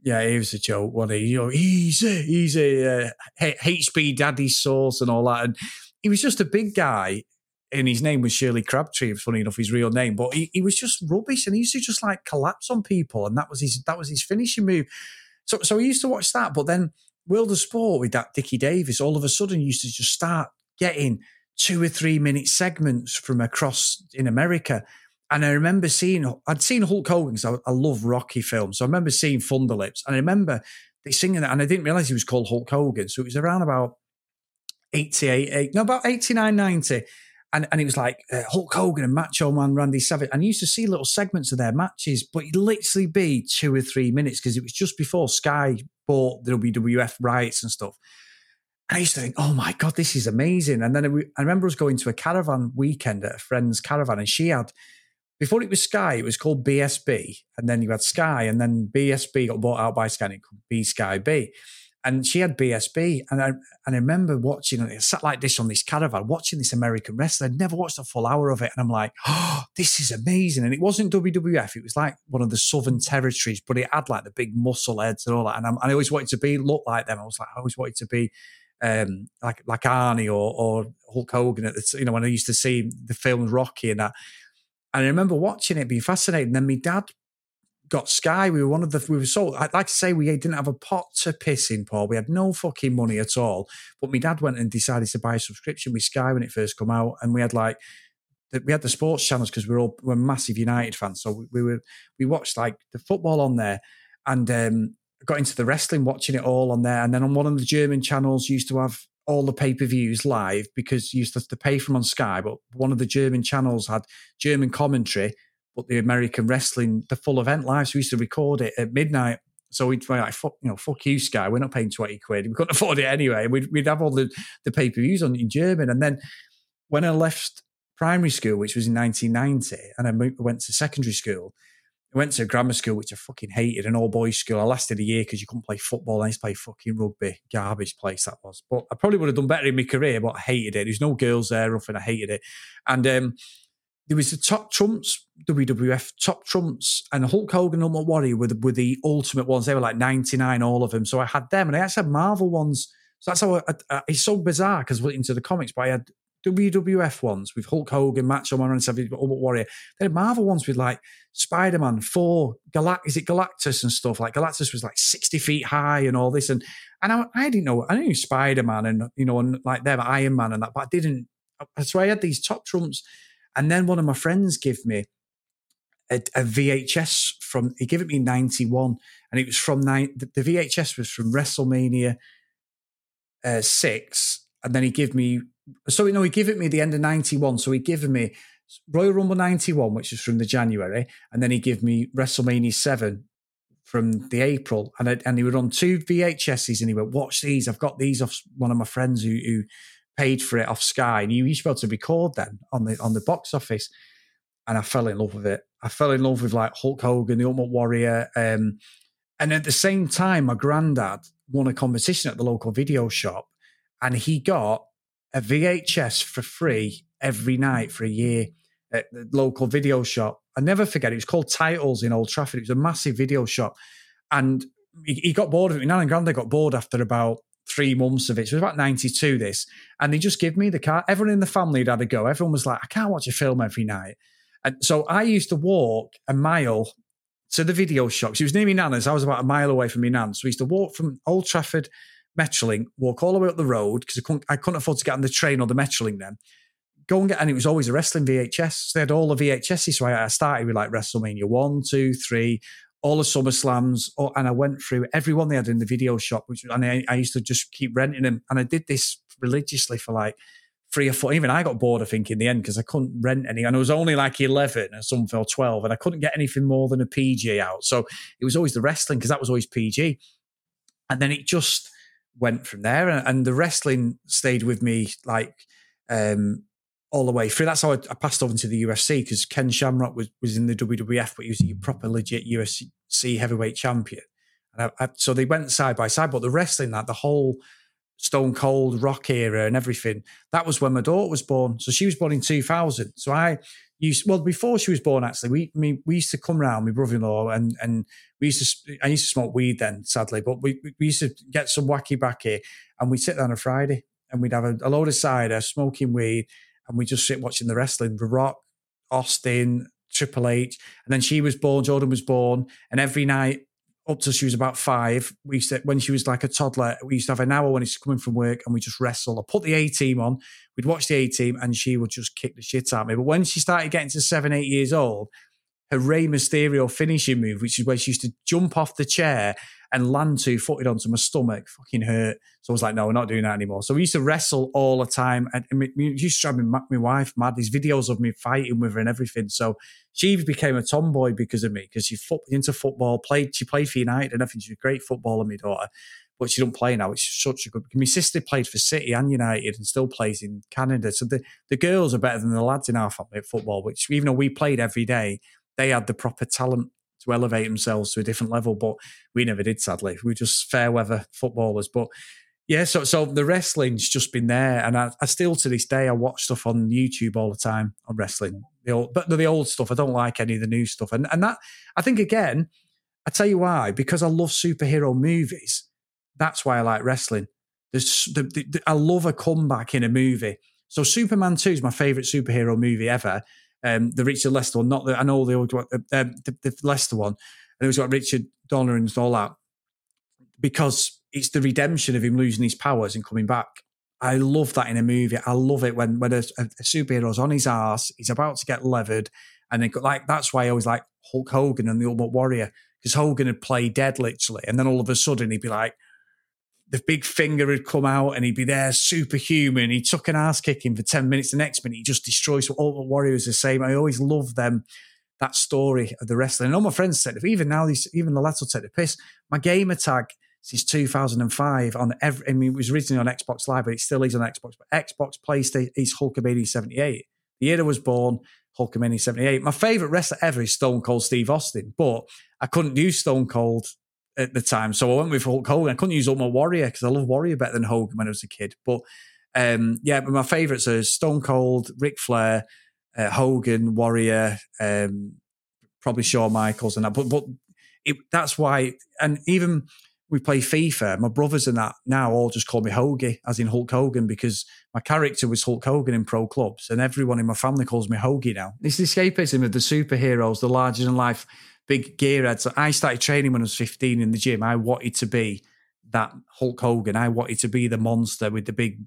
Yeah, he was a joke. What he, you know, easy, easy, uh, HP Daddy sauce and all that. And he was just a big guy and his name was Shirley Crabtree. Funny enough, his real name, but he, he was just rubbish, and he used to just like collapse on people, and that was his that was his finishing move. So so he used to watch that, but then World of Sport with that Dickie Davies, all of a sudden used to just start getting two or three minute segments from across in America. And I remember seeing, I'd seen Hulk Hogan I, I, love Rocky films. So I remember seeing Thunderlips. And I remember they singing that. And I didn't realize he was called Hulk Hogan. So it was around about 88, 8, no, about 89, 90 and, and it was like uh, Hulk Hogan and Macho Man Randy Savage. And I used to see little segments of their matches, but it'd literally be two or three minutes because it was just before Sky bought the WWF rights and stuff. And I used to think, oh my God, this is amazing. And then I remember us going to a caravan weekend at a friend's caravan, and she had, before it was Sky, it was called BSB. And then you had Sky, and then BSB got bought out by Sky, and it could be Sky B and she had BSB, and I and I remember watching it. sat like this on this caravan, watching this American wrestler. I'd never watched a full hour of it, and I'm like, "Oh, this is amazing!" And it wasn't WWF; it was like one of the Southern Territories, but it had like the big muscle heads and all that. And, and i always wanted to be look like them. I was like, I always wanted to be um, like like Arnie or or Hulk Hogan at the you know when I used to see the film Rocky and that. And I remember watching it, being fascinated. And then my dad got Sky. We were one of the, we were so, I'd like to say we didn't have a pot to piss in, Paul. We had no fucking money at all. But my dad went and decided to buy a subscription with Sky when it first come out. And we had like, we had the sports channels because we are all we're massive United fans. So we, we, were, we watched like the football on there and um, got into the wrestling, watching it all on there. And then on one of the German channels used to have all the pay per views live because you used to have to pay from on Sky. But one of the German channels had German commentary but the American wrestling, the full event live. So we used to record it at midnight. So we'd be like, fuck, you know, fuck you, Sky. We're not paying 20 quid. We couldn't *laughs* afford it anyway. We'd, we'd have all the, the pay per views on in German. And then when I left primary school, which was in 1990, and I went to secondary school, I went to grammar school, which I fucking hated, an all boys school. I lasted a year because you couldn't play football. I used to play fucking rugby. Garbage place that was. But I probably would have done better in my career, but I hated it. There's no girls there, nothing. I hated it. And um, there was the top trumps, WWF top trumps, and Hulk Hogan and Warrior were the, were the ultimate ones. They were like 99, all of them. So I had them, and I actually had Marvel ones. So that's how I, I, it's so bizarre because I went into the comics, but I had WWF ones with Hulk Hogan, Macho Man, and Savage, Ultimate Warrior. They had Marvel ones with like Spider Man, Four, Galact, is it Galactus and stuff? Like Galactus was like 60 feet high and all this. And and I, I didn't know, I knew Spider Man and, you know, and like them, Iron Man and that, but I didn't. So I had these top trumps and then one of my friends gave me a, a VHS from, he gave it me 91. And it was from, nine, the, the VHS was from WrestleMania uh, 6. And then he gave me, so you know he gave it me the end of 91. So he gave me Royal Rumble 91, which is from the January. And then he gave me WrestleMania 7 from the April, and I, and he would on two VHSs, and he went, "Watch these! I've got these off one of my friends who, who paid for it off Sky, and you used to be able to record then on the on the box office. And I fell in love with it. I fell in love with like Hulk Hogan, the Ultimate Warrior, um, and at the same time, my granddad won a competition at the local video shop, and he got a VHS for free every night for a year at the local video shop. I never forget. It was called Titles in Old Trafford. It was a massive video shop, and he, he got bored of it. My nan and granddad got bored after about three months of it. So it was about 92, this. And they just give me the car. Everyone in the family had had a go. Everyone was like, I can't watch a film every night. And so I used to walk a mile to the video shop. She was near me nana's. I was about a mile away from me nan. So we used to walk from Old Trafford Metrolink, walk all the way up the road because I couldn't, I couldn't afford to get on the train or the Metrolink then. Go and get, and it was always a wrestling VHS. So they had all the VHSs. So I started with like WrestleMania one, two, three, all the Summer Slams, oh, and I went through every one they had in the video shop, which and I, I used to just keep renting them, and I did this religiously for like three or four. Even I got bored, I think, in the end because I couldn't rent any, and it was only like eleven or something or twelve, and I couldn't get anything more than a PG out. So it was always the wrestling because that was always PG, and then it just went from there, and, and the wrestling stayed with me like. Um, all the way through. That's how I, I passed over into the UFC because Ken Shamrock was, was in the WWF, but he was a proper legit UFC heavyweight champion. And I, I, so they went side by side. But the wrestling, that the whole Stone Cold Rock era and everything, that was when my daughter was born. So she was born in 2000. So I used well before she was born. Actually, we I we used to come around my brother-in-law and and we used to I used to smoke weed then, sadly, but we we used to get some wacky back here and we'd sit there on a Friday and we'd have a, a load of cider, smoking weed and we just sit watching the wrestling. The Rock, Austin, Triple H, and then she was born. Jordan was born, and every night up till she was about five, we used to, when she was like a toddler, we used to have an hour when she's coming from work, and we just wrestle. I put the A team on. We'd watch the A team, and she would just kick the shit out of me. But when she started getting to seven, eight years old, her Rey Mysterio finishing move, which is where she used to jump off the chair and land two footed onto my stomach, fucking hurt. So I was like, no, we're not doing that anymore. So we used to wrestle all the time. And we used to drive my, my wife mad. These videos of me fighting with her and everything. So she became a tomboy because of me, because she fo- into football, played, she played for United and everything. She's a great footballer, my daughter. But she don't play now. It's such a good. My sister played for City and United and still plays in Canada. So the, the girls are better than the lads in our family at football, which even though we played every day, they had the proper talent to elevate themselves to a different level. But we never did, sadly. We were just fair weather footballers. But yeah, so so the wrestling's just been there, and I, I, still to this day I watch stuff on YouTube all the time on wrestling. The old, but the old stuff I don't like any of the new stuff, and and that I think again, I tell you why because I love superhero movies. That's why I like wrestling. There's the, the, the, I love a comeback in a movie. So Superman Two is my favorite superhero movie ever, um, the Richard Lester one, not the I know the old one, uh, um, the, the Lester one, and it was got Richard Donner and all that because it's the redemption of him losing his powers and coming back. I love that in a movie. I love it when when a, a superhero's on his ass, he's about to get levered, and then like that's why I always like Hulk Hogan and the Ultimate Warrior because Hogan would play dead literally, and then all of a sudden he'd be like, the big finger had come out and he'd be there superhuman. He took an ass kicking for 10 minutes. The next minute, he just destroys all the Warriors the same. I always love them, that story of the wrestling. And all my friends said, even now, even the lads will take the piss. My gamer tag since 2005 on every, I mean, it was originally on Xbox Live, but it still is on Xbox. But Xbox, PlayStation is Hulkamania 78. The year I was born, Hulkamania 78. My favorite wrestler ever is Stone Cold Steve Austin, but I couldn't use Stone Cold at the time. So I went with Hulk Hogan. I couldn't use Ultimate Warrior because I love Warrior better than Hogan when I was a kid. But um, yeah, but my favourites are Stone Cold, Ric Flair, uh, Hogan, Warrior, um, probably Shawn Michaels and that. But but it, that's why, and even we play FIFA. My brothers and that now all just call me Hoagie, as in Hulk Hogan, because my character was Hulk Hogan in pro clubs, and everyone in my family calls me Hoagie now. It's the escapism of the superheroes, the larger than life big gearhead. So I started training when I was 15 in the gym. I wanted to be that Hulk Hogan. I wanted to be the monster with the big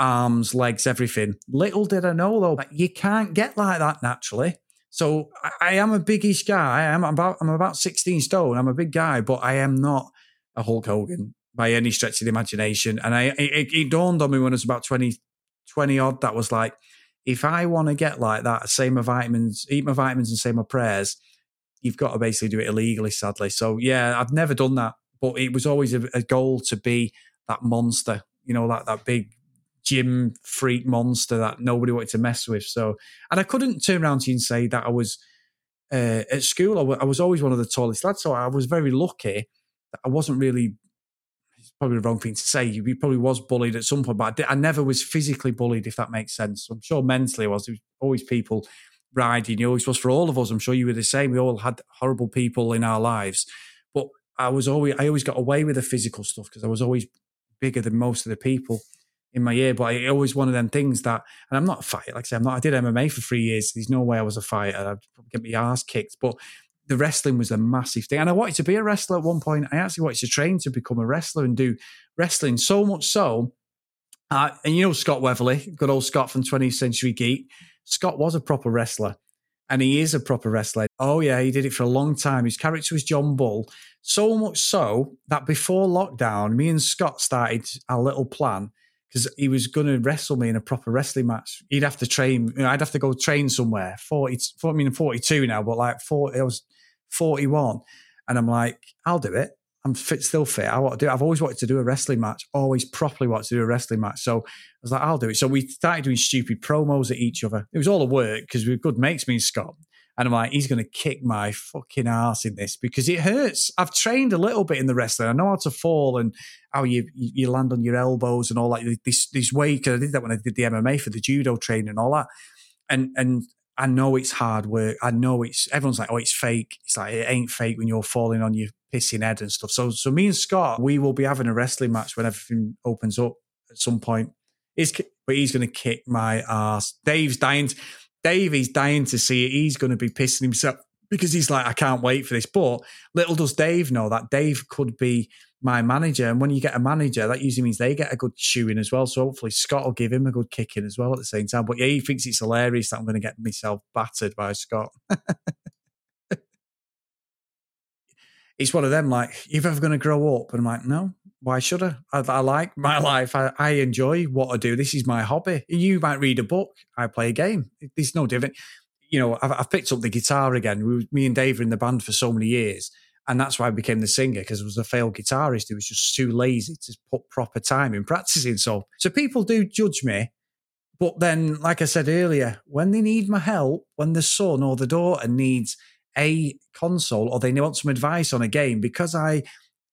arms, legs, everything. Little did I know though, that you can't get like that naturally. So I, I am a biggish guy. I am about I'm about 16 stone. I'm a big guy, but I am not a Hulk Hogan by any stretch of the imagination. And I it, it dawned on me when I was about 20, 20 odd that was like, if I want to get like that, say my vitamins, eat my vitamins and say my prayers, you've got to basically do it illegally, sadly. So yeah, I've never done that, but it was always a, a goal to be that monster, you know, that that big gym freak monster that nobody wanted to mess with. So, and I couldn't turn around to you and say that I was uh, at school. I, w- I was always one of the tallest lads, so I was very lucky that I wasn't really. It's probably the wrong thing to say. You probably was bullied at some point, but I, never was physically bullied, if that makes sense. I'm sure mentally I was. There was always people riding. You always was for all of us. I'm sure you were the same. We all had horrible people in our lives, but I was always I always got away with the physical stuff because I was always bigger than most of the people in my year. But I always one of them things that, and I'm not a fighter. Like I said, I'm not. I did MMA for three years. There's no way I was a fighter. I'd probably get my ass kicked, but. The wrestling was a massive thing. And I wanted to be a wrestler at one point. I actually wanted to train to become a wrestler and do wrestling so much so uh, and you know Scott Weatherly, good old Scott from 20th Century Geek. Scott was a proper wrestler. and he is a proper wrestler. Oh yeah, he did it for a long time. His character was John Bull, so much so that before lockdown, me and Scott started a little plan because he was going to wrestle me in a proper wrestling match. He'd have to train. You know, I'd have to go train somewhere. 40, I mean, 42 now, but like 40, I was 41. And I'm like, I'll do it. I'm fit, still fit. I want to do. I've always wanted to do a wrestling match. Always properly wanted to do a wrestling match. So I was like, I'll do it. So we started doing stupid promos at each other. It was all a work because we were good mates, me and Scott. And I'm like, he's going to kick my fucking ass in this because it hurts. I've trained a little bit in the wrestling. I know how to fall and how you you land on your elbows and all that. This this way because I did that when I did the MMA for the judo training and all that. And and I know it's hard work. I know it's everyone's like, oh, it's fake. It's like it ain't fake when you're falling on your pissing head and stuff. So so me and Scott, we will be having a wrestling match when everything opens up at some point. He's, but he's going to kick my ass. Dave's dying. To, Dave is dying to see it. He's going to be pissing himself because he's like, I can't wait for this. But little does Dave know that Dave could be my manager. And when you get a manager, that usually means they get a good shoeing as well. So hopefully Scott will give him a good kicking as well at the same time. But yeah, he thinks it's hilarious that I'm going to get myself battered by Scott. *laughs* it's one of them like, you're ever going to grow up? And I'm like, no, why should I? I, I like my life. I, I, enjoy what I do. This is my hobby. You might read a book. I play a game. It's no different. You know, I've, I've picked up the guitar again. We, me and Dave were in the band for so many years. And that's why I became the singer because I was a failed guitarist who was just too lazy to put proper time in practicing. So, so people do judge me. But then, like I said earlier, when they need my help, when the son or the daughter needs a console or they want some advice on a game, because I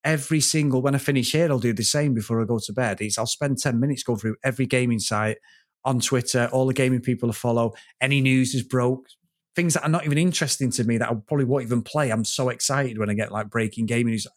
every single when I finish here, I'll do the same before I go to bed. Is I'll spend 10 minutes going through every gaming site on Twitter, all the gaming people I follow, any news is broke, things that are not even interesting to me that I probably won't even play. I'm so excited when I get like breaking gaming news.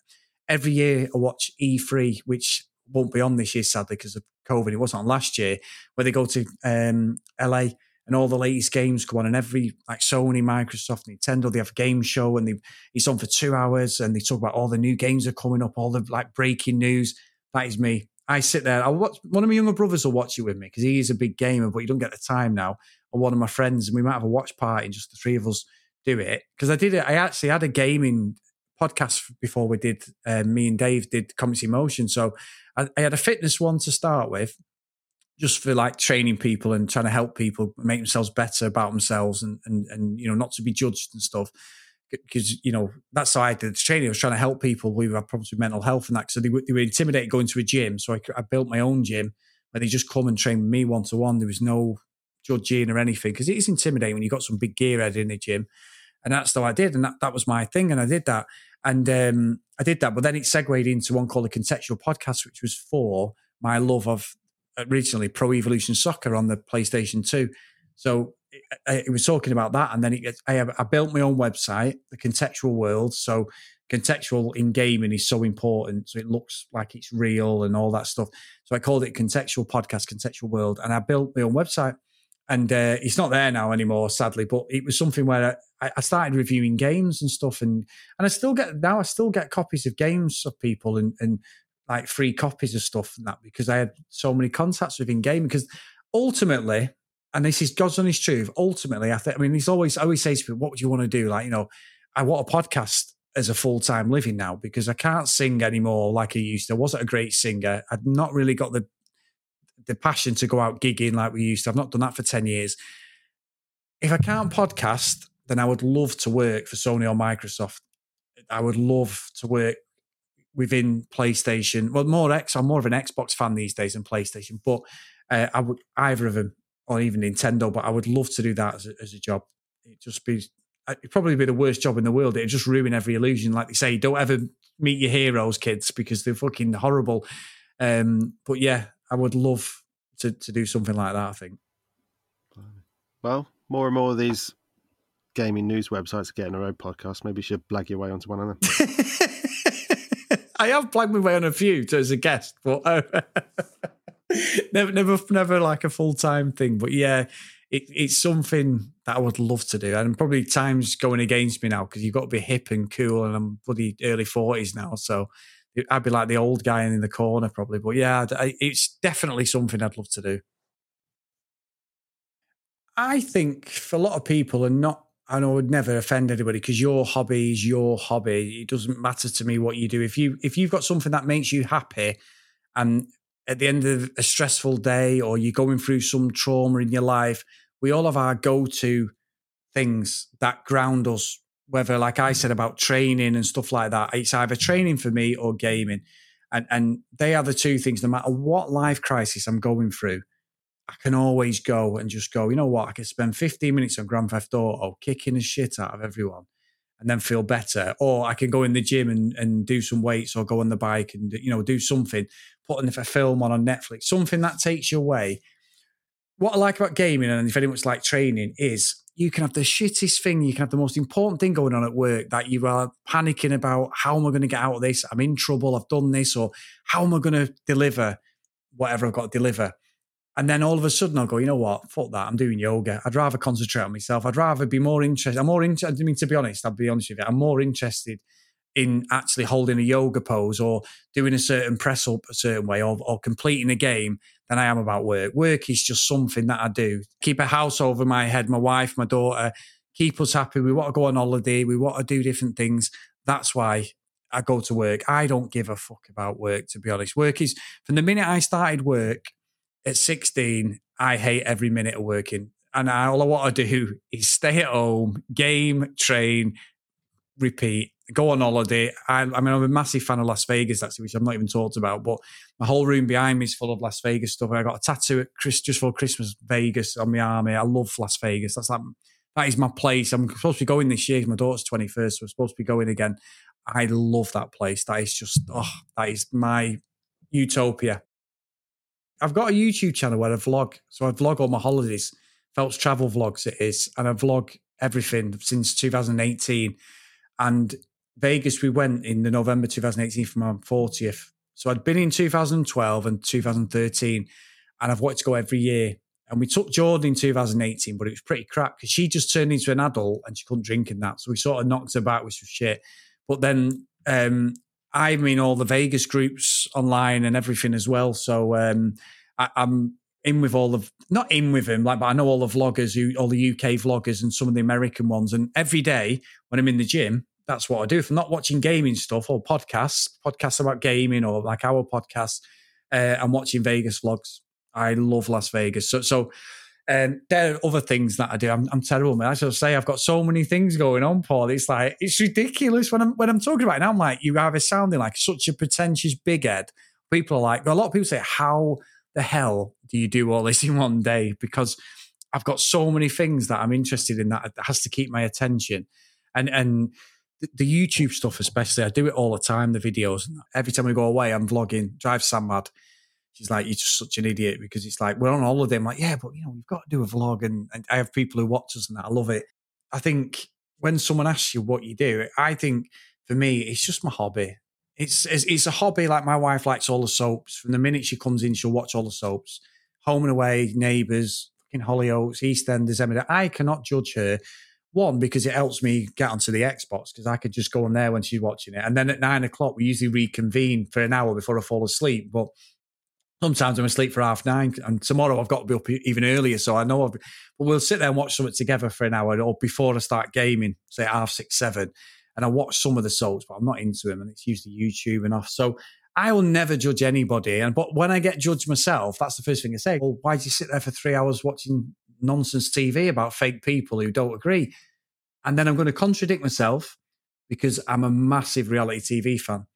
Every year I watch E3, which won't be on this year, sadly, because of COVID. It wasn't on last year, where they go to um, LA and all the latest games come on, and every like Sony, Microsoft, Nintendo, they have a game show, and they it's on for two hours, and they talk about all the new games are coming up, all the like breaking news. That is me. I sit there. I watch one of my younger brothers will watch it with me because he is a big gamer, but he don't get the time now. Or one of my friends, and we might have a watch party, and just the three of us do it. Because I did it. I actually had a gaming podcast before we did. Uh, me and Dave did Comics in Motion, so I, I had a fitness one to start with, just for like training people and trying to help people make themselves better about themselves and and and you know not to be judged and stuff because you know that's how I did the training. I was trying to help people who have problems with mental health and that. So they, they were intimidated going to a gym. So I, I, built my own gym where they just come and train with me one to one. There was no judging or anything because it is intimidating when you've got some big gearhead in the gym. And that's how I did, and that, that was my thing, and I did that, and um, I did that. But then it segued into one called the Contextual Podcast, which was for my love of originally Pro Evolution Soccer on the PlayStation 2. So it was talking about that, and then it, I, I built my own website, the Contextual World. So contextual in gaming is so important, so it looks like it's real and all that stuff. So I called it Contextual Podcast, Contextual World, and I built my own website. And uh, it's not there now anymore, sadly. But it was something where I, I started reviewing games and stuff, and and I still get now I still get copies of games of people and and like free copies of stuff and that because I had so many contacts within gaming. Because ultimately, and this is God's honest truth, ultimately, I think, I mean, he's always, I always says to me, what would you want to do? Like, you know, I want a podcast as a full time living now because I can't sing anymore like I used to. I wasn't a great singer. I'd not really got the the passion to go out gigging like we used to. I've not done that for 10 years. If I can't podcast, then I would love to work for Sony or Microsoft. I would love to work within PlayStation. Well, more X. I'm more of an Xbox fan these days than PlayStation, but uh, I would either of them or even Nintendo. But I would love to do that as a, as a job. It just be it'd probably be the worst job in the world. It'd just ruin every illusion. Like they say, don't ever meet your heroes, kids, because they're fucking horrible. Um, but yeah, I would love to to do something like that. I think. Well, more and more of these gaming news websites are getting their own podcast. Maybe you should blag your way onto one of them. *laughs* I have plugged my way on a few as a guest, but uh, *laughs* never, never, never like a full time thing. But yeah, it, it's something that I would love to do, and probably time's going against me now because you've got to be hip and cool, and I'm bloody early forties now, so I'd be like the old guy in the corner probably. But yeah, it's definitely something I'd love to do. I think for a lot of people, and not and I would never offend anybody because your hobby is your hobby. It doesn't matter to me what you do. If you if you've got something that makes you happy, and at the end of a stressful day or you're going through some trauma in your life, we all have our go-to things that ground us. Whether, like I said about training and stuff like that, it's either training for me or gaming, and and they are the two things. No matter what life crisis I'm going through, I can always go and just go, you know what? I can spend 15 minutes on Grand Theft Auto kicking the shit out of everyone and then feel better. Or I can go in the gym and, and do some weights or go on the bike and, you know, do something, put a film on on Netflix, something that takes you away. What I like about gaming and if anyone's like training is you can have the shittest thing, you can have the most important thing going on at work that you are panicking about. How am I going to get out of this? I'm in trouble. I've done this, or how am I going to deliver whatever I've got to deliver? And then all of a sudden I'll go, you know what? Fuck that. I'm doing yoga. I'd rather concentrate on myself. I'd rather be more interested. I'm more interested. I mean, to be honest, I'll be honest with you. I'm more interested in actually holding a yoga pose or doing a certain press up a certain way or, or completing a game than I am about work. Work is just something that I do. Keep a house over my head, my wife, my daughter, keep us happy. We want to go on holiday. We want to do different things. That's why I go to work. I don't give a fuck about work, to be honest. Work is from the minute I started work, at 16, I hate every minute of working. And all I want to do *laughs* is stay at home, game, train, repeat, go on holiday. I, I, mean, I'm a massive fan of Las Vegas, actually, which I've not even talked about. But my whole room behind me is full of Las Vegas stuff. I got a tattoo at Chris, just for Christmas, Vegas on my arm. I love Las Vegas. That's like that is my place. I'm supposed to be going this year. My daughter's 21st, so I'm supposed to be going again. I love that place. That is just, oh, that is my utopia. I've got a YouTube channel where I vlog. So I vlog all my holidays. Phelps Travel Vlogs it is. And I vlog everything since 2018. And Vegas, we went in the November 2018 for my 40th. So I'd been in 2012 and 2013, and I've wanted to go every year. And we took Jordan in 2018, but it was pretty crap because she just turned into an adult and she couldn't drink in that. So we sort of knocked her back, which was shit. But then um, I'm in all the Vegas groups online and everything as well. So um, I, am in with all of not in with him, like, but I know all the vloggers who all the UK vloggers and some of the American ones. And every day when I'm in the gym, that's what I do. If I'm not watching gaming stuff or podcasts, podcasts about gaming or like our podcast, uh, I'm watching Vegas vlogs. I love Las Vegas. So so and there are other things that I do. I'm, I'm terrible, man. I should say I've got so many things going on, Paul. It's like it's ridiculous when I'm when I'm talking about it. Now I'm like, you either sounding like such a pretentious big head. People are like, a lot of people say, How the hell do you do all this in one day? Because I've got so many things that I'm interested in that has to keep my attention. And and the YouTube stuff, especially, I do it all the time, the videos. Every time we go away, I'm vlogging, drive Sam mad she's like, you're just such an idiot because it's like, we're on holiday. I'm like, yeah, but you know, we've got to do a vlog and, and I have people who watch us and that. I love it. I think when someone asks you what you do, I think for me, it's just my hobby. It's, it's, it's a hobby like my wife likes all the soaps. From the minute she comes in, she'll watch all the soaps. Home and Away, Neighbours, fucking Hollyoaks, EastEnders, Emmerdale. I cannot judge her. One, because it helps me get onto the Xbox because I could just go on there when she's watching it. And then at nine o'clock, we usually reconvene for an hour before I fall asleep. But Sometimes I'm asleep for half nine, and tomorrow I've got to be up even earlier. So I know, I've, but we'll sit there and watch something together for an hour, or before I start gaming, say half six, seven, and I watch some of the soaps, but I'm not into them, and it's usually YouTube and off. So I will never judge anybody, and but when I get judged myself, that's the first thing I say. Well, why do you sit there for three hours watching nonsense TV about fake people who don't agree? And then I'm going to contradict myself because I'm a massive reality TV fan.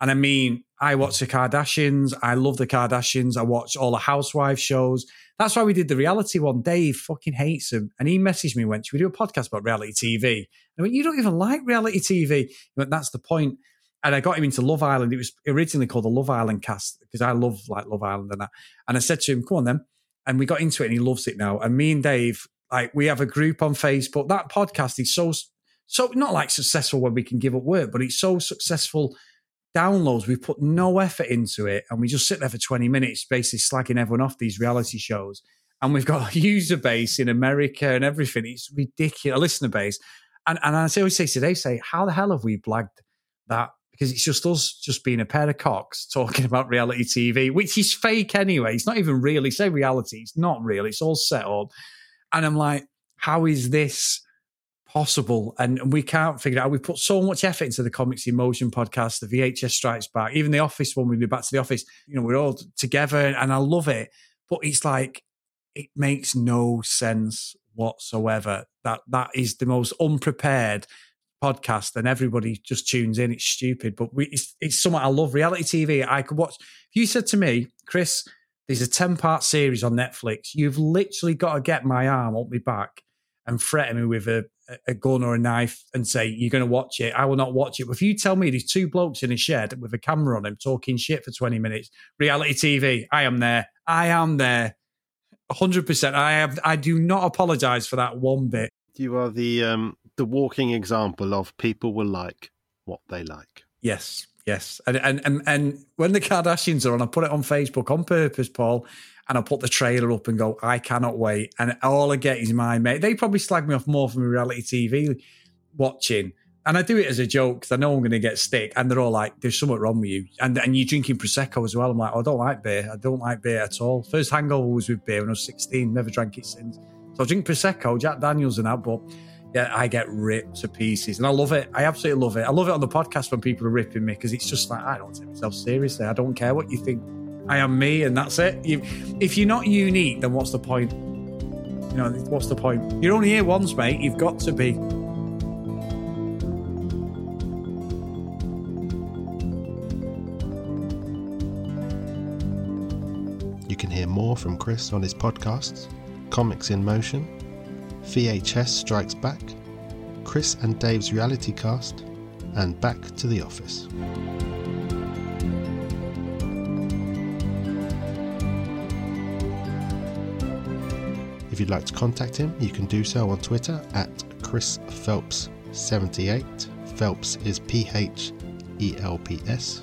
And I mean, I watch the Kardashians. I love the Kardashians. I watch all the housewife shows. That's why we did the reality one. Dave fucking hates them. And he messaged me went, Should we do a podcast about reality TV? I went, You don't even like reality TV. He went, That's the point. And I got him into Love Island. It was originally called the Love Island cast because I love like Love Island and that. And I said to him, Come on then. And we got into it and he loves it now. And me and Dave, like, we have a group on Facebook. That podcast is so, so not like successful when we can give up work, but it's so successful downloads. We put no effort into it, and we just sit there for 20 minutes, basically slagging everyone off these reality shows. And we've got a user base in America and everything. It's ridiculous, a listener base. And, and I always say today, say, how the hell have we blagged that? Because it's just us just being a pair of cocks talking *laughs* about reality TV, which is fake anyway. It's not even really say reality. It's not real. It's all set up. And I'm like, how is this possible and we can't figure it out. We put so much effort into the Comics in Motion podcast, the VHS Strikes Back, even the Office one, we do back to the office. You know, we're all together and I love it. But it's like, it makes no sense whatsoever. That that is the most unprepared podcast, and everybody just tunes in. It's stupid, but we, it's it's something I love. Reality TV. I could watch. If you said to me, Chris, there's a ten part series on Netflix. You've literally got to get my arm up my back and threaten me with a, a gun or a knife and say you're going to watch it. I will not watch it. But if you tell me there's two blokes in a shed with a camera on them talking shit for 20 minutes, reality TV, I am there. I am there. 100%. I have I do not apologize for that one bit. You are the um the walking example of people will like what they like. Yes. Yes. And and and, and when the Kardashians are on, I put it on Facebook on purpose, Paul, and I put the trailer up and go, I cannot wait. And all I get is my mate. They probably slag me off more from reality TV watching and I do it as a joke because I know I'm going to get stick. And they're all like, "There's something wrong with you," and and you're drinking prosecco as well. I'm like, oh, "I don't like beer. I don't like beer at all." First hangover was with beer when I was 16. Never drank it since. So I drink prosecco, Jack Daniels, and that. But yeah, I get ripped to pieces, and I love it. I absolutely love it. I love it on the podcast when people are ripping me because it's just like I don't take myself seriously. I don't care what you think. I am me, and that's it. You, if you're not unique, then what's the point? You know, what's the point? You're only here once, mate. You've got to be. You can hear more from Chris on his podcasts Comics in Motion, VHS Strikes Back, Chris and Dave's Reality Cast, and Back to the Office. If you'd like to contact him, you can do so on Twitter at Chris Phelps78. Phelps is P H E L P S.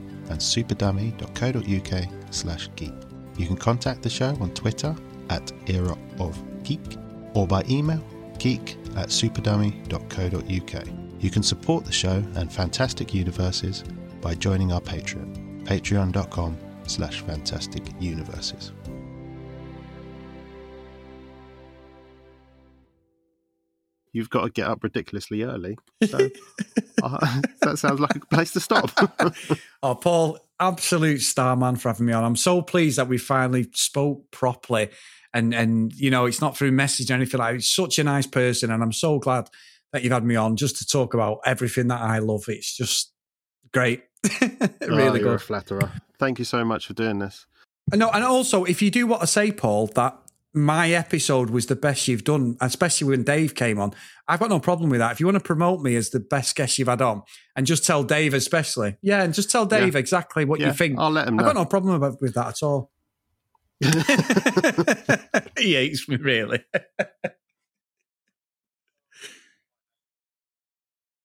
and superdummy.co.uk slash geek. You can contact the show on Twitter at era of geek or by email geek at superdummy.co.uk. You can support the show and Fantastic Universes by joining our Patreon, patreon.com slash fantastic universes. You've got to get up ridiculously early. So *laughs* uh, that sounds like a place to stop. *laughs* *laughs* oh, Paul, absolute star man for having me on. I'm so pleased that we finally spoke properly. And and you know, it's not through message or anything like that. He's such a nice person, and I'm so glad that you've had me on just to talk about everything that I love. It's just great. really oh, good. Flatterer. Thank you so much for doing this. No, and also if you do want to say, Paul, that my episode was the best you've done, especially when Dave came on. I've got no problem with that. If you want to promote me as the best guest you've had on, and just tell Dave, especially, yeah, and just tell Dave yeah. exactly what yeah, you think. I'll let him know. I've got no problem about, with that at all. *laughs* *laughs* he hates me, really. *laughs*